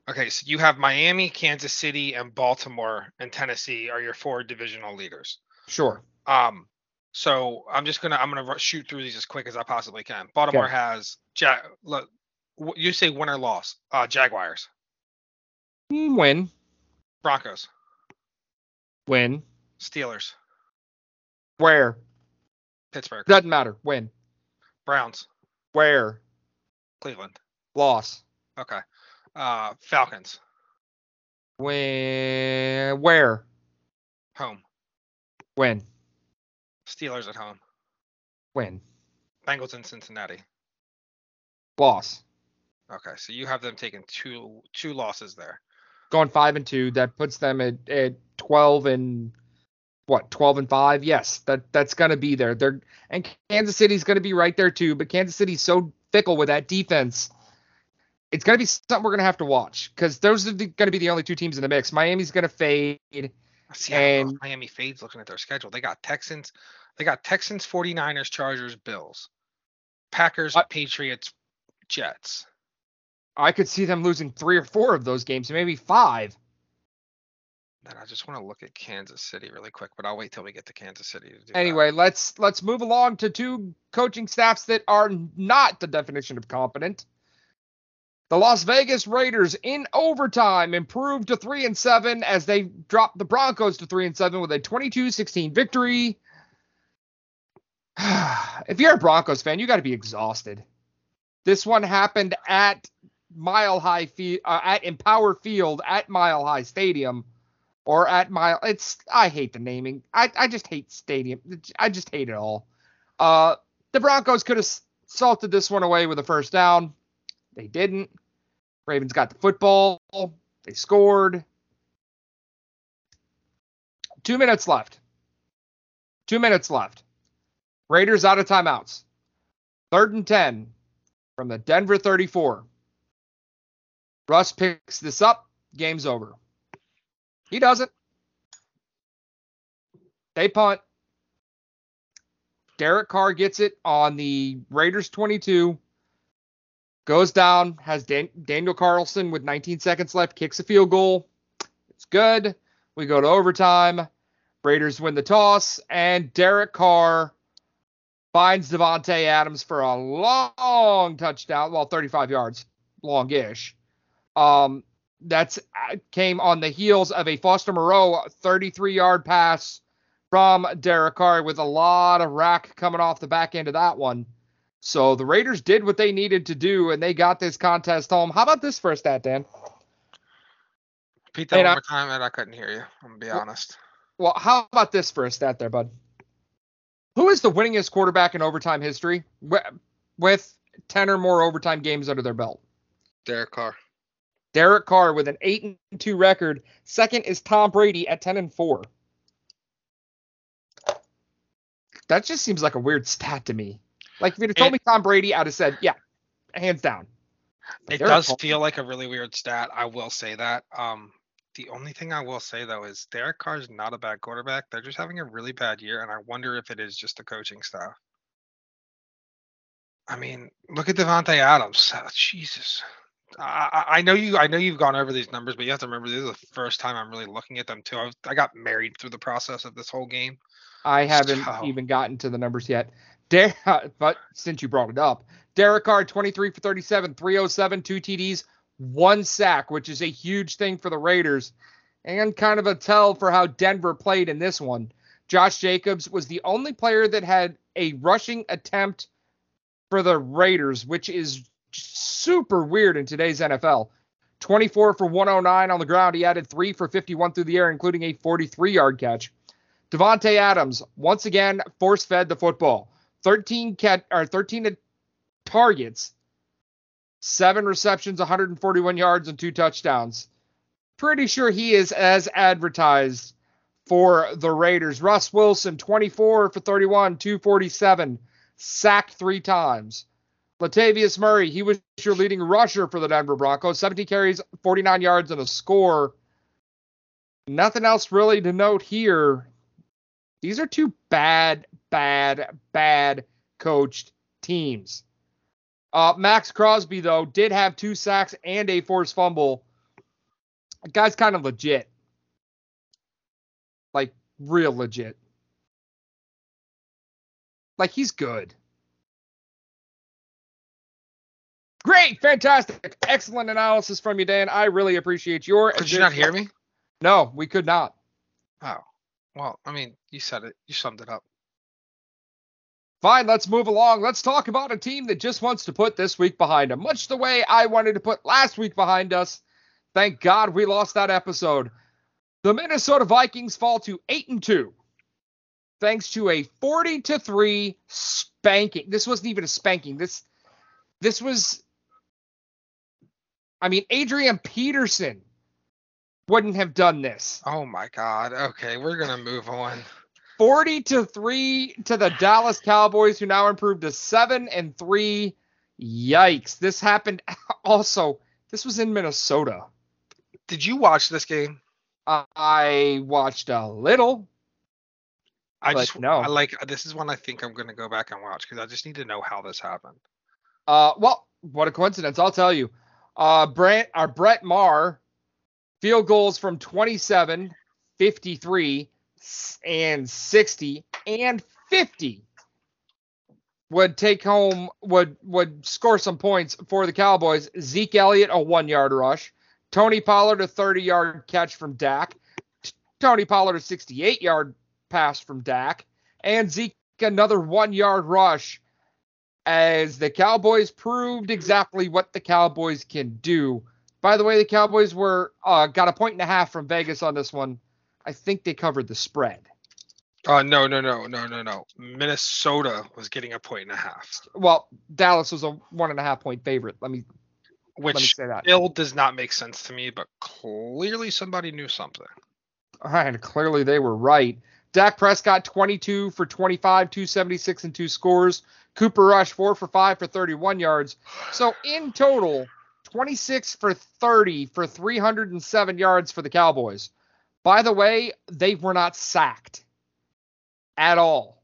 Okay, so you have Miami, Kansas City, and Baltimore and Tennessee are your four divisional leaders. Sure. Um, so I'm just gonna I'm gonna shoot through these as quick as I possibly can. Baltimore Okay. has Jag. Look, you say win or loss? Uh, Jaguars, Mm, Win. Broncos, Win. Steelers, Where? Pittsburgh, Doesn't matter. Win. Browns, Where? Cleveland. Loss. Okay. Uh, Falcons, Win. Where? home. Win. Steelers at home. Win. Bengals in Cincinnati. Loss. Okay, so you have them taking two two losses there. Going five and two. That puts them at, at twelve and what? Twelve and five. Yes, that that's gonna be there. They're and Kansas City's gonna be right there too. But Kansas City's so fickle with that defense. It's gonna be something we're gonna have to watch because those are the, gonna be the only two teams in the mix. Miami's gonna fade. See, I don't know if And- Miami fades looking at their schedule. They got Texans, they got Texans, 49ers, Chargers, Bills, Packers, I- Patriots, Jets. I could see them losing three or four of those games, maybe five. Then I just want to look at Kansas City really quick, but I'll wait till we get to Kansas City to do that. Anyway, let's let's move along to two coaching staffs that are not the definition of competent. The Las Vegas Raiders in overtime improved to 3 and 7 as they dropped the Broncos to 3 and 7 with a 22-16 victory. If you're a Broncos fan, you got to be exhausted. This one happened at Mile High Field, uh, at Empower Field at Mile High Stadium, or at Mile. It's I hate the naming. I I just hate stadium. I just hate it all. Uh, the Broncos could have salted this one away with a first down. They didn't. Ravens got the football. They scored. Two minutes left. Two minutes left. Raiders out of timeouts. Third and 10 from the Denver 34. Russ picks this up. Game's over. He doesn't. They punt. Derek Carr gets it on the Raiders 22. Goes down, has Dan- Daniel Carlson with 19 seconds left, kicks a field goal. It's good. We go to overtime. Raiders win the toss, and Derek Carr finds Davante Adams for a long touchdown, well, 35 yards, longish. Um, that's came on the heels of a Foster Moreau 33 yard pass from Derek Carr with a lot of rack coming off the back end of that one. So the Raiders did what they needed to do and they got this contest home. How about this for a stat, Dan? Repeat that hey, one more time, and I couldn't hear you. I'm gonna be well, honest. Well, how about this for a stat there, bud? Who is the winningest quarterback in overtime history with 10 or more overtime games under their belt? Derek Carr. Derek Carr with an 8 and 2 record. Second is Tom Brady at 10 and 4. That just seems like a weird stat to me. Like if you'd have told it, me Tom Brady, I'd have said, yeah, hands down. But it does Carr, feel like a really weird stat. I will say that. Um, the only thing I will say though is Derek Carr is not a bad quarterback. They're just having a really bad year, and I wonder if it is just the coaching staff. I mean, look at Davante Adams. Oh, Jesus. I, I, know you. I know you've gone over these numbers, but you have to remember this is the first time I'm really looking at them too. I, was, I got married through the process of this whole game. I haven't so. even gotten to the numbers yet. Der- but since you brought it up, Derek Carr 23 for 37, 307, two TDs, one sack, which is a huge thing for the Raiders, and kind of a tell for how Denver played in this one. Josh Jacobs was the only player that had a rushing attempt for the Raiders, which is super weird in today's NFL. 24 for 109 on the ground. He added three for 51 through the air, including a 43 yard catch. Davante Adams once again force fed the football. 13 cat or 13 targets, seven receptions, 141 yards, and two touchdowns. Pretty sure he is as advertised for the Raiders. Russ Wilson, 24 for 31, 247, sacked three times. Latavius Murray, he was your leading rusher for the Denver Broncos, 70 carries, 49 yards, and a score. Nothing else really to note here. These are two bad, bad, bad coached teams. Uh, Maxx Crosby, though, did have two sacks and a forced fumble. The guy's kind of legit. Like, real legit. Like, he's good. Great, fantastic, excellent analysis from you, Dan. I really appreciate your. Could you not hear me? No, we could not. Oh, well, I mean, you said it. You summed it up. Fine, let's move along. Let's talk about a team that just wants to put this week behind them, much the way I wanted to put last week behind us. Thank God we lost that episode. The Minnesota Vikings fall to 8 and 2 thanks to a 40 to 3 spanking. This wasn't even a spanking. This this was I mean, Adrian Peterson wouldn't have done this. Oh my God. Okay, we're gonna move on. 40 to 3 to the Dallas Cowboys, who now improved to 7 and 3. Yikes. This happened also. This was in Minnesota. Did you watch this game? I watched a little. I just no. I like this is one I think I'm gonna go back and watch because I just need to know how this happened. Uh, well, what a coincidence! I'll tell you. Uh, Brent, our Brett Maher, field goals from 27, 53, and 60 and 50 would take home would would score some points for the Cowboys. Zeke Elliott a one yard rush, Tony Pollard a 30 yard catch from Dak, Tony Pollard a 68 yard pass from Dak, and Zeke another one yard rush as the Cowboys proved exactly what the Cowboys can do. By the way, the Cowboys were uh, got a point and a half from Vegas on this one. I think they covered the spread. Uh, no, no, no, no, no, no. Minnesota was getting a point and a half. Well, Dallas was a one and a half point favorite. Let me which let me say that. still does not make sense to me, but clearly somebody knew something. All right, clearly they were right. Dak Prescott 22 for 25, 276 and two scores. Cooper Rush 4 for 5 for 31 yards. So in total, 26 for 30 for 307 yards for the Cowboys. By the way, they were not sacked at all.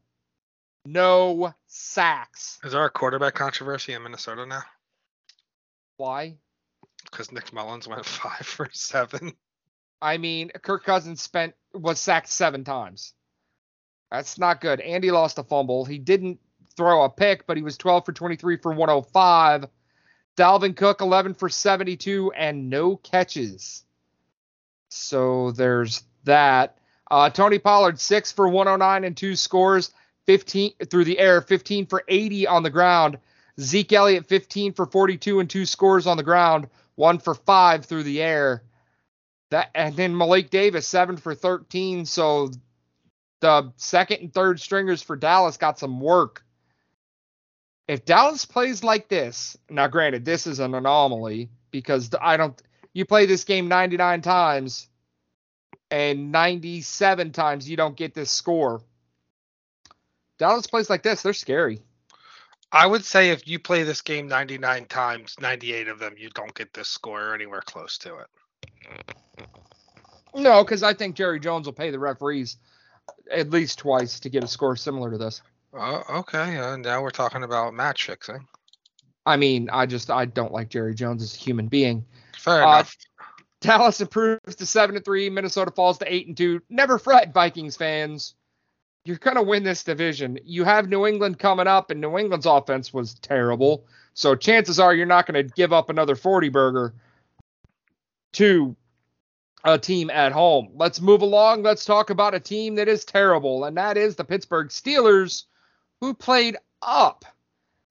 No sacks. Is there a quarterback controversy in Minnesota now? Why? Because Nick Mullens went five for seven. I mean, Kirk Cousins spent was sacked seven times. That's not good. Andy lost a fumble. He didn't throw a pick, but he was 12 for 23 for 105. Dalvin Cook 11 for 72 and no catches. So there's that. Uh, Tony Pollard six for 109 and two scores, 15 through the air, 15 for 80 on the ground. Zeke Elliott 15 for 42 and two scores on the ground, one for five through the air. That and then Malik Davis seven for 13. So the second and third stringers for Dallas got some work. If Dallas plays like this, now granted this is an anomaly because I don't. You play this game 99 times and 97 times you don't get this score. Dallas plays like this, they're scary. I would say if you play this game 99 times, 98 of them you don't get this score or anywhere close to it. No, because I think Jerry Jones will pay the referees at least twice to get a score similar to this. Oh, okay. Uh, now we're talking about match fixing. I mean, I just I don't like Jerry Jones as a human being. Fair uh, enough. Dallas improves to seven and three. Minnesota falls to eight and two. Never fret, Vikings fans. You're gonna win this division. You have New England coming up, and New England's offense was terrible. So chances are you're not gonna give up another 40 burger to a team at home. Let's move along. Let's talk about a team that is terrible, and that is the Pittsburgh Steelers, who played up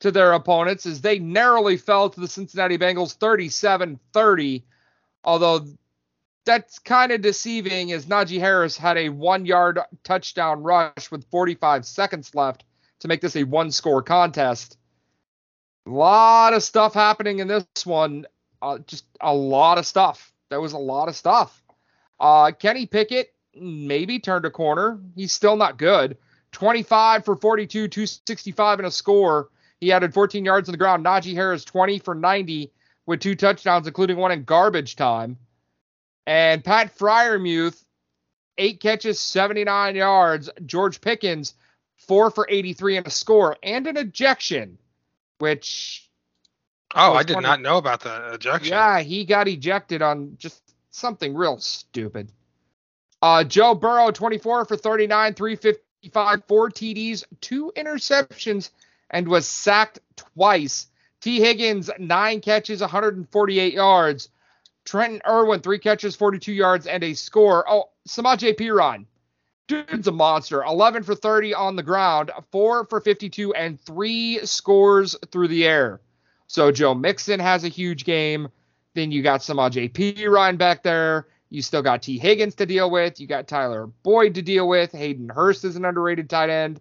to their opponents as they narrowly fell to the Cincinnati Bengals 37 30 Although that's kind of deceiving as Najee Harris had a one yard touchdown rush with 45 seconds left to make this a one score contest. A lot of stuff happening in this one. Uh, just a lot of stuff. There was a lot of stuff. Uh, Kenny Pickett maybe turned a corner. He's still not good. 25 for 42, 265 and a score. He added 14 yards on the ground. Najee Harris 20 for 90 with two touchdowns, including one in garbage time. And Pat Freiermuth, eight catches, 79 yards. George Pickens, four for 83 and a score and an ejection, which. Oh, I did 20. not know about the ejection. Yeah, he got ejected on just something real stupid. Uh, Joe Burrow, 24 for 39, 355, four TDs, two interceptions, and was sacked twice. Tee Higgins, nine catches, 148 yards. Trenton Irwin, three catches, 42 yards, and a score. Oh, Samaje Perine. Dude's a monster. 11 for 30 on the ground, 4 for 52, and 3 scores through the air. So Joe Mixon has a huge game. Then you got Samaje Perine back there. You still got Tee Higgins to deal with. You got Tyler Boyd to deal with. Hayden Hurst is an underrated tight end.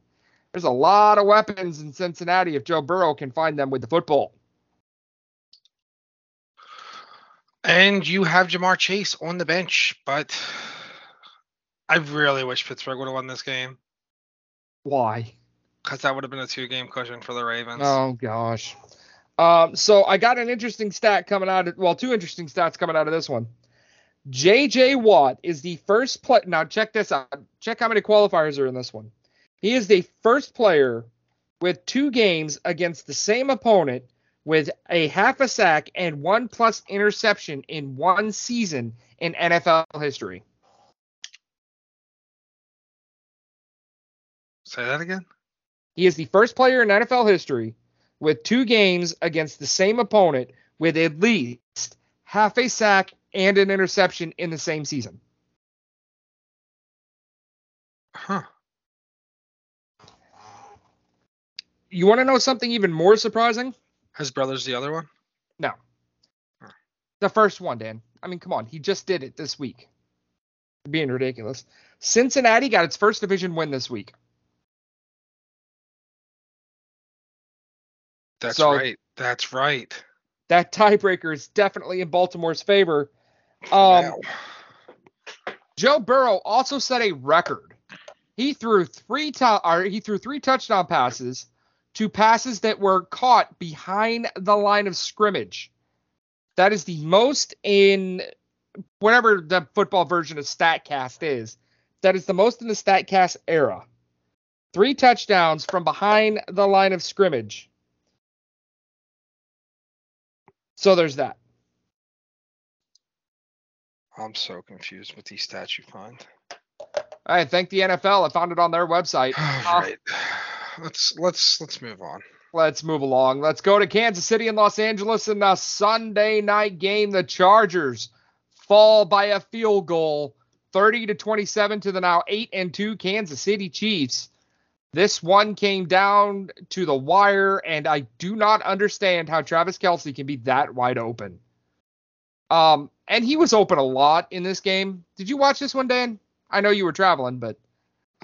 There's a lot of weapons in Cincinnati if Joe Burrow can find them with the football. And you have Ja'Marr Chase on the bench, but I really wish Pittsburgh would have won this game. Why? Because that would have been a two game cushion for the Ravens. Oh, gosh. Um, so I got an interesting stat coming out of, well, two interesting stats coming out of this one. JJ Watt is the first play. Now, check this out. Check how many qualifiers are in this one. He is the first player with two games against the same opponent with a half a sack and one plus interception in one season in NFL history. Say that again. He is the first player in NFL history with two games against the same opponent with at least half a sack and an interception in the same season. Huh. You want to know something even more surprising? His brother's the other one? No. The first one, Dan. I mean, come on. He just did it this week. Being ridiculous. Cincinnati got its first division win this week. That's So- right. That's right. That tiebreaker is definitely in Baltimore's favor. Um, Wow. Joe Burrow also set a record. He threw three to- or he threw three touchdown passes to passes that were caught behind the line of scrimmage. That is the most in whatever the football version of Statcast is. That is the most in the Statcast era. Three touchdowns from behind the line of scrimmage. So there's that. I'm so confused with these stats you find. Right, thank the NFL. I found it on their website. All right. Let's let's let's move on. Let's move along. Let's go to Kansas City and Los Angeles in the Sunday night game. The Chargers fall by a field goal, 30 to 27 to the now 8 and 2 Kansas City Chiefs. This one came down to the wire, and I do not understand how Travis Kelce can be that wide open. Um, and he was open a lot in this game. Did you watch this one, Dan? I know you were traveling, but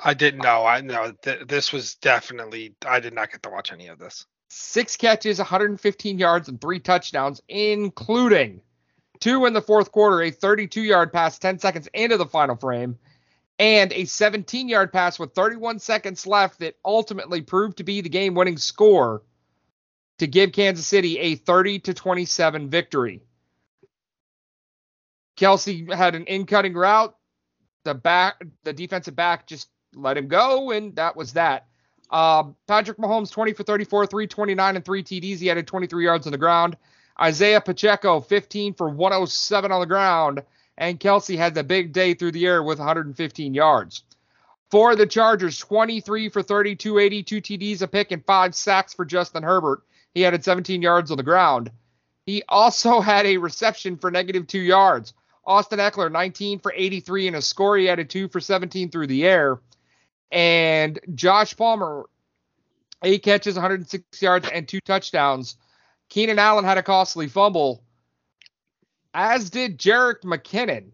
I didn't know. I know th- this was definitely. I did not get to watch any of this. six catches, 115 yards, and three touchdowns, including two in the fourth quarter, a 32 yard pass 10 seconds into the final frame, and a 17 yard pass with 31 seconds left that ultimately proved to be the game winning score to give Kansas City a 30 to 27 victory. Kelce had an in cutting route. The back, the defensive back just let him go, and that was that. Um, Patrick Mahomes, 20 for 34, 329 and three TDs. He added 23 yards on the ground. Isaiah Pacheco, 15 for 107 on the ground. And Kelce had the big day through the air with 115 yards. For the Chargers, 23 for 32, 82 TDs, a pick, and five sacks for Justin Herbert. He added 17 yards on the ground. He also had a reception for negative two yards. Austin Ekeler, 19 for 83 and a score. He added two for 17 through the air. And Josh Palmer, eight catches, 106 yards, and two touchdowns. Keenan Allen had a costly fumble, as did Jerick McKinnon,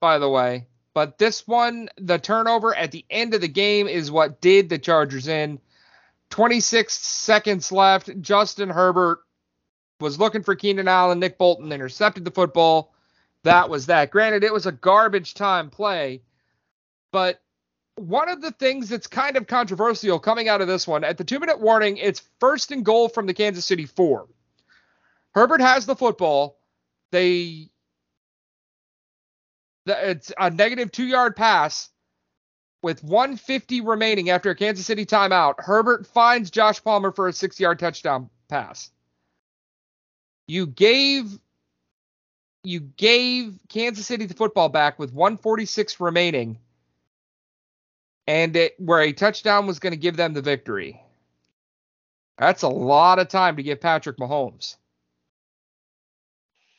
by the way. But this one, the turnover at the end of the game is what did the Chargers in. 26 seconds left. Justin Herbert was looking for Keenan Allen. Nick Bolton intercepted the football. That was that. Granted, it was a garbage time play, but one of the things that's kind of controversial coming out of this one at the two minute warning, it's first and goal from the Kansas City four. Herbert has the football. They, the, it's a negative two yard pass with 150 remaining after a Kansas City timeout. Herbert finds Josh Palmer for a six yard touchdown pass. You gave you gave Kansas City the football back with 146 remaining and it where a touchdown was going to give them the victory. That's a lot of time to give Patrick Mahomes.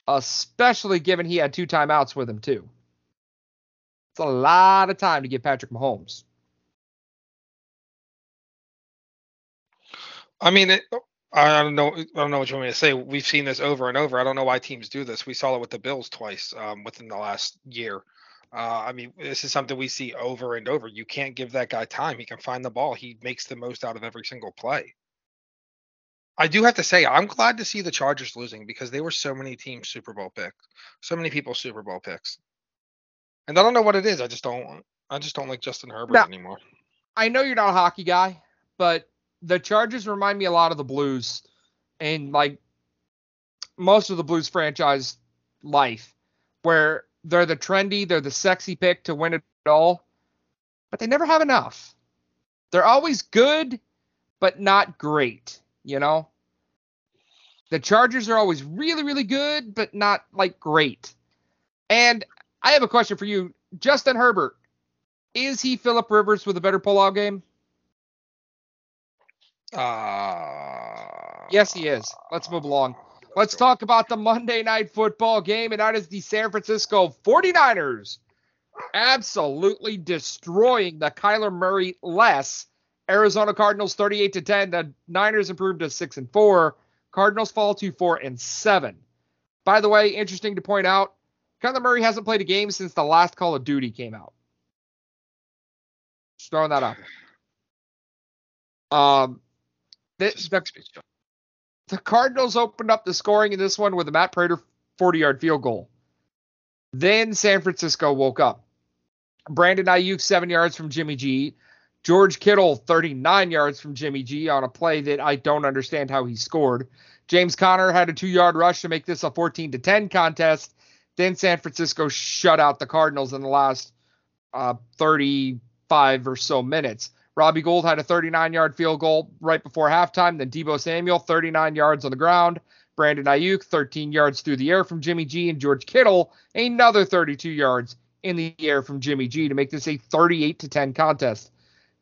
Especially given he had two timeouts with him too. It's a lot of time to give Patrick Mahomes. I mean, it, I don't know. I don't know what you want me to say. We've seen this over and over. I don't know why teams do this. We saw it with the Bills twice um, within the last year. Uh, I mean, this is something we see over and over. You can't give that guy time. He can find the ball. He makes the most out of every single play. I do have to say, I'm glad to see the Chargers losing because they were so many teams Super Bowl picks, so many people Super Bowl picks, and I don't know what it is. I just don't. I just don't like Justin Herbert No. anymore. I know you're not a hockey guy, but the Chargers remind me a lot of the Blues and like most of the Blues franchise life, where they're the trendy, they're the sexy pick to win it all, but they never have enough. They're always good, but not great, you know? The Chargers are always really, really good, but not like great. And I have a question for you. Justin Herbert, is he Philip Rivers with a better pull out game? Uh, Yes, he is. Let's move along. Let's talk about the Monday night football game, and that is the San Francisco 49ers absolutely destroying the Kyler Murray less Arizona Cardinals 38 to 10. The Niners improved to 6 and 4. Cardinals fall to 4 and 7. By the way, interesting to point out, Kyler Murray hasn't played a game since the last Call of Duty came out. Just throwing that out. Um, the, the, the Cardinals opened up the scoring in this one with a Matt Prater 40 yard field goal. Then San Francisco woke up. Brandon Aiyuk, seven yards from Jimmy G. George Kittle, 39 yards from Jimmy G on a play that I don't understand how he scored. James Conner had a two yard rush to make this a 14 to 10 contest. Then San Francisco shut out the Cardinals in the last uh, 35 or so minutes. Robbie Gould had a 39 yard field goal right before halftime. Then Deebo Samuel, 39 yards on the ground. Brandon Aiyuk, 13 yards through the air from Jimmy G. And George Kittle, another 32 yards in the air from Jimmy G to make this a 38 to 10 contest.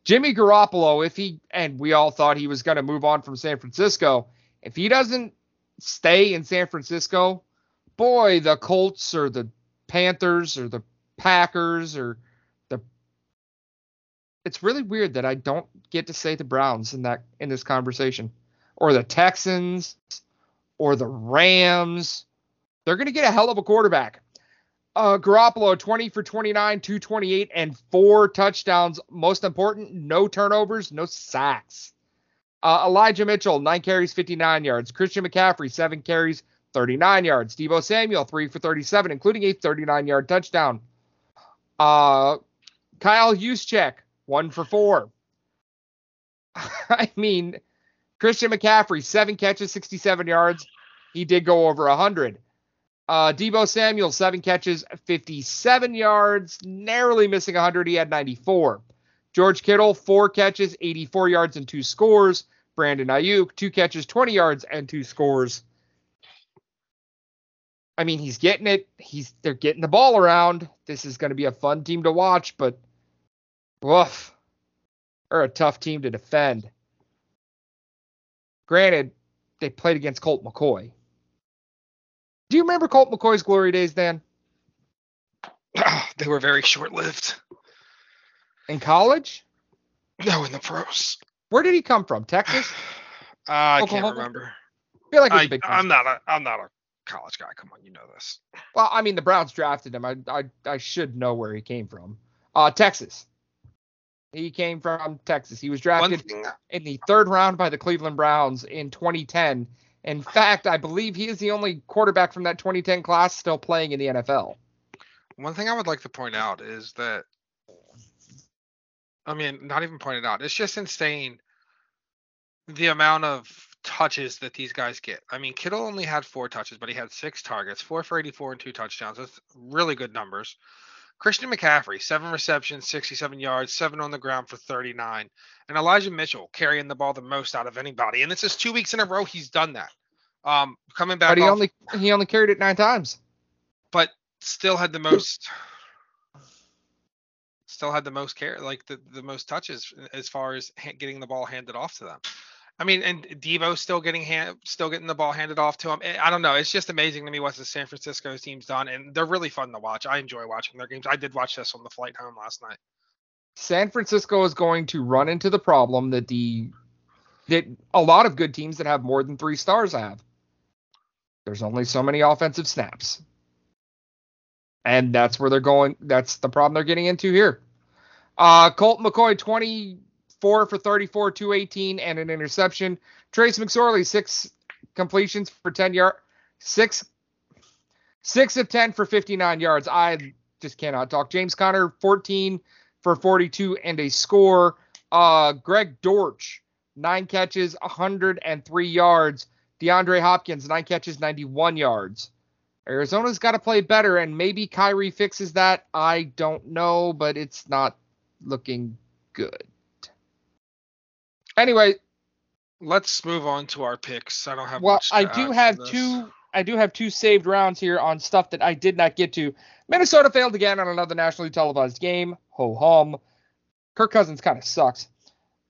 Jimmy Garoppolo, if he, and we all thought he was going to move on from San Francisco, if he doesn't stay in San Francisco, boy, the Colts or the Panthers or the Packers or it's really weird that I don't get to say the Browns in that in this conversation or the Texans or the Rams. They're going to get a hell of a quarterback. Uh, Garoppolo, 20 for 29, 228, and four touchdowns. Most important, no turnovers, no sacks. Uh, Elijah Mitchell, nine carries, 59 yards. Christian McCaffrey, seven carries, 39 yards. Deebo Samuel, three for 37, including a 39 yard touchdown. Uh, Kyle Juszczyk, one for four. I mean, Christian McCaffrey, seven catches, 67 yards. He did go over 100. Uh, Deebo Samuel, seven catches, 57 yards, narrowly missing 100. He had 94. George Kittle, four catches, 84 yards, and two scores. Brandon Aiyuk, two catches, 20 yards, and two scores. I mean, he's getting it. He's they're getting the ball around. This is going to be a fun team to watch, but woof, they're a tough team to defend. Granted, they played against Colt McCoy. Do you remember Colt McCoy's glory days, Dan? they were very short lived. In college? No, in the pros. Where did he come from? Texas? Uh, I Oklahoma? can't remember. I feel like I, I'm not a I'm not a college guy. Come on, you know this. Well, I mean the Browns drafted him. I I, I should know where he came from. Uh, Texas. He came from Texas. He was drafted in the third round by the Cleveland Browns in 2010 in fact, I believe he is the only quarterback from that 2010 class still playing in the NFL. One thing I would like to point out is that, I mean, not even pointed out, it's just insane the amount of touches that these guys get. I mean, Kittle only had four touches, but he had six targets, four for 84 and two touchdowns. That's really good numbers. Christian McCaffrey, seven receptions, 67 yards, seven on the ground for 39. And Elijah Mitchell carrying the ball the most out of anybody. And this is two weeks in a row he's done that. Um, coming back. But he off, only he only carried it nine times. But still had the most. still had the most care, like the, the most touches as far as getting the ball handed off to them. I mean, and Deebo still getting hand, still getting the ball handed off to him. Eh, I don't know. It's just amazing to me what the San Francisco team's done, and they're really fun to watch. I enjoy watching their games. I did watch this on the flight home last night. San Francisco is going to run into the problem that the that a lot of good teams that have more than three stars have. There's only so many offensive snaps. And that's where they're going. That's the problem they're getting into here. Uh, Colt McCoy, 20 four for 34, 218, and an interception. Trace McSorley, six completions for 10 yards, six, six of 10 for 59 yards. I just cannot talk. James Conner, 14 for 42 and a score. Uh, Greg Dortch, nine catches, 103 yards. DeAndre Hopkins, nine catches, 91 yards. Arizona's got to play better, and maybe Kyler fixes that. I don't know, but it's not looking good. Anyway, let's move on to our picks. I don't have. Well, I do have two. I do have two saved rounds here on stuff that I did not get to. Minnesota failed again on another nationally televised game. Ho hum. Kirk Cousins kind of sucks.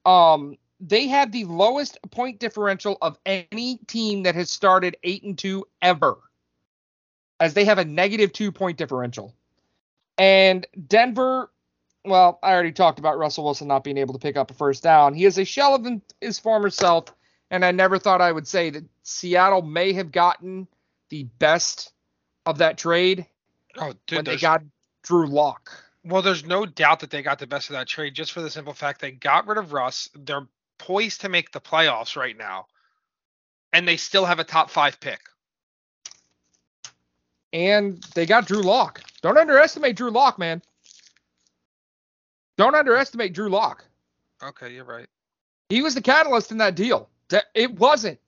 Um, they had the lowest point differential of any team that has started eight and two ever, as they have a negative two point differential. And Denver well, I already talked about Russell Wilson not being able to pick up a first down. He is a shell of his former self, and I never thought I would say that Seattle may have gotten the best of that trade Oh, dude, when they got Drew Lock. well, there's no doubt that they got the best of that trade just for the simple fact they got rid of Russ. They're poised to make the playoffs right now, and they still have a top five pick. And they got Drew Lock. Don't underestimate Drew Lock, man. Don't underestimate Drew Lock. Okay, you're right. He was the catalyst in that deal. De- It wasn't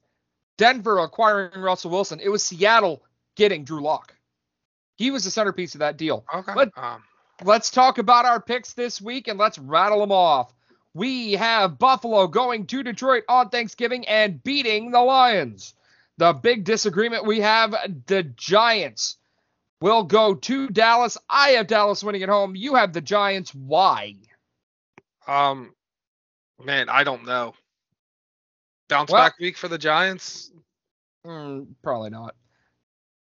Denver acquiring Russell Wilson. It was Seattle getting Drew Lock. He was the centerpiece of that deal. Okay. But- um, Let's talk about our picks this week and let's rattle them off. We have Buffalo going to Detroit on Thanksgiving and beating the Lions. The big disagreement we have the Giants will go to Dallas. I have Dallas winning at home. You have the Giants. Why? um, man, I don't know. Bounce Well- back week for the Giants. Mm, probably not.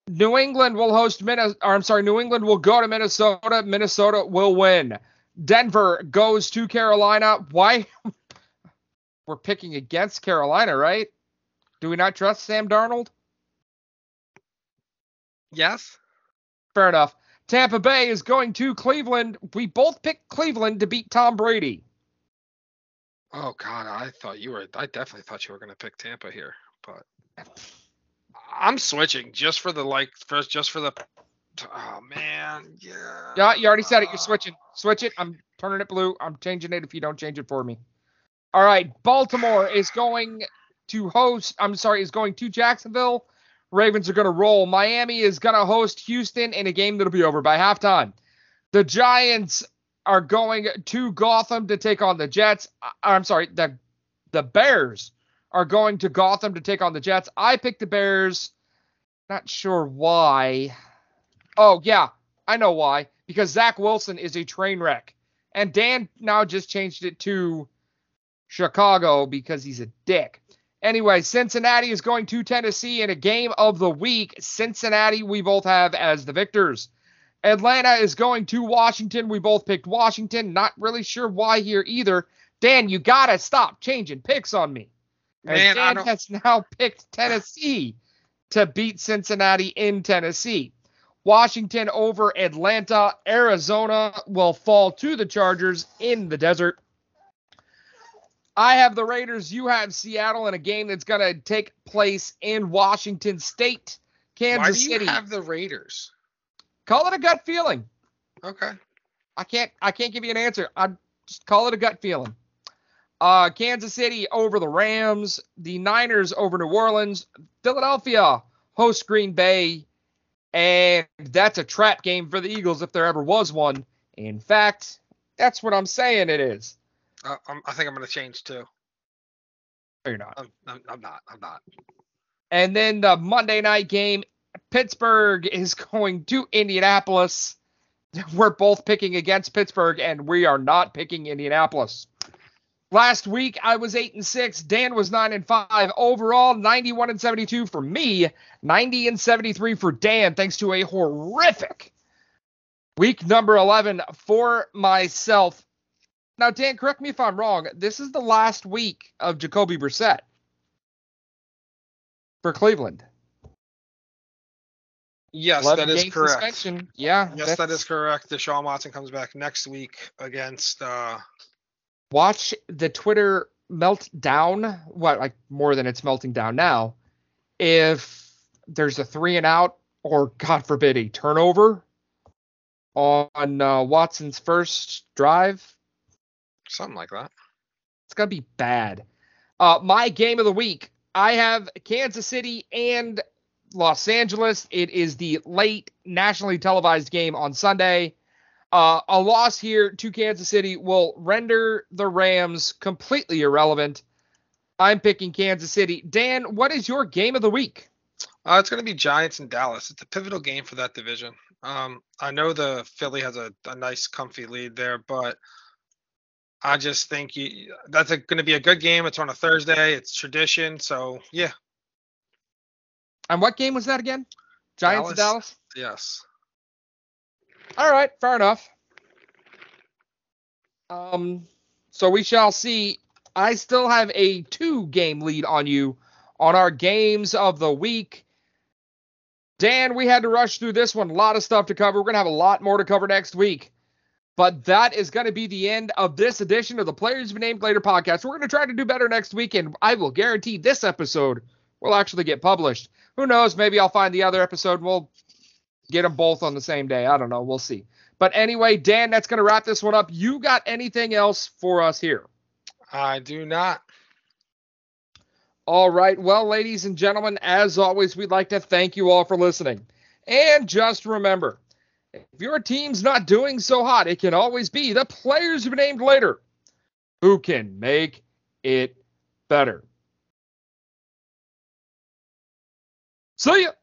New England will host Minnesota. I'm sorry, New England will go to Minnesota. Minnesota will win. Denver goes to Carolina. Why? We're picking against Carolina, right? Do we not trust Sam Darnold? Yes. Fair enough. Tampa Bay is going to Cleveland. We both picked Cleveland to beat Tom Brady. Oh God, I thought you were. I definitely thought you were gonna pick Tampa here, but I'm switching just for the like first, just for the. Oh man, yeah. Yeah, you already said it. You're switching. Switch it. I'm turning it blue. I'm changing it if you don't change it for me. All right. Baltimore is going to host. I'm sorry, is going to Jacksonville. Ravens are going to roll. Miami is going to host Houston in a game that'll be over by halftime. The Giants are going to Gotham to take on the Jets. I'm sorry, the the Bears are going to Gotham to take on the Jets. I picked the Bears. Not sure why. Oh, yeah, I know why. Because Zach Wilson is a train wreck. And Dan now just changed it to Chicago because he's a dick. Anyway, Cincinnati is going to Tennessee in a game of the week. Cincinnati, we both have as the victors. Atlanta is going to Washington. We both picked Washington. Not really sure why here either. Dan, you gotta stop changing picks on me. Man, I Dan has now picked Tennessee to beat Cincinnati in Tennessee. Washington over Atlanta. Arizona will fall to the Chargers in the desert. I have the Raiders. You have Seattle in a game that's going to take place in Washington State, Kansas Why do you City. have the Raiders? Call it a gut feeling. Okay. I can't I can't give you an answer. I just call it a gut feeling. Uh, Kansas City over the Rams, the Niners over New Orleans, Philadelphia hosts Green Bay, and that's a trap game for the Eagles if there ever was one. In fact, that's what I'm saying it is. I'm, I think I'm gonna change too. No, you're not. I'm, I'm, I'm not. I'm not. And then the Monday night game, Pittsburgh is going to Indianapolis. We're both picking against Pittsburgh, and we are not picking Indianapolis. Last week I was eight and six. Dan was nine and five. Overall, 91 and 72 for me, 90 and 73 for Dan, thanks to a horrific week number 11 for myself. Now, Dan, correct me if I'm wrong. This is the last week of Jacoby Brissett for Cleveland. Yes, that is correct. suspension. Yeah. Yes, that is correct. Deshaun Watson comes back next week against. uh Watch the Twitter melt down. What, like more than it's melting down now? If there's a three and out, or God forbid, a turnover on uh, Watson's first drive, Something like that. it's gonna be bad. Uh, my game of the week, I have Kansas City and Los Angeles. It is the late nationally televised game on Sunday. Uh, a loss here to Kansas City will render the Rams completely irrelevant. I'm picking Kansas City. Dan, what is your game of the week? Uh, it's going to be Giants and Dallas. It's a pivotal game for that division. Um, I know the Philly has a, a nice, comfy lead there, but I just think you, that's going to be a good game. It's on a Thursday. It's tradition. So yeah, And what game was that again? Giants and Dallas? yes. All right, fair enough. Um, so we shall see. I still have a two game lead on you on our games of the week. Dan, we had to rush through this one. A lot of stuff to cover. We're going to have a lot more to cover next week. But that is going to be the end of this edition of the Players Be Named Later podcast. We're going to try to do better next week, and I will guarantee this episode will actually get published. Who knows? Maybe I'll find the other episode we'll get them both on the same day. I don't know. We'll see. But anyway, Dan, that's going to wrap this one up. You got anything else for us here? I do not. All right. Well, ladies and gentlemen, as always, we'd like to thank you all for listening. And just remember, if your team's not doing so hot, it can always be the players be named later who can make it better. See ya.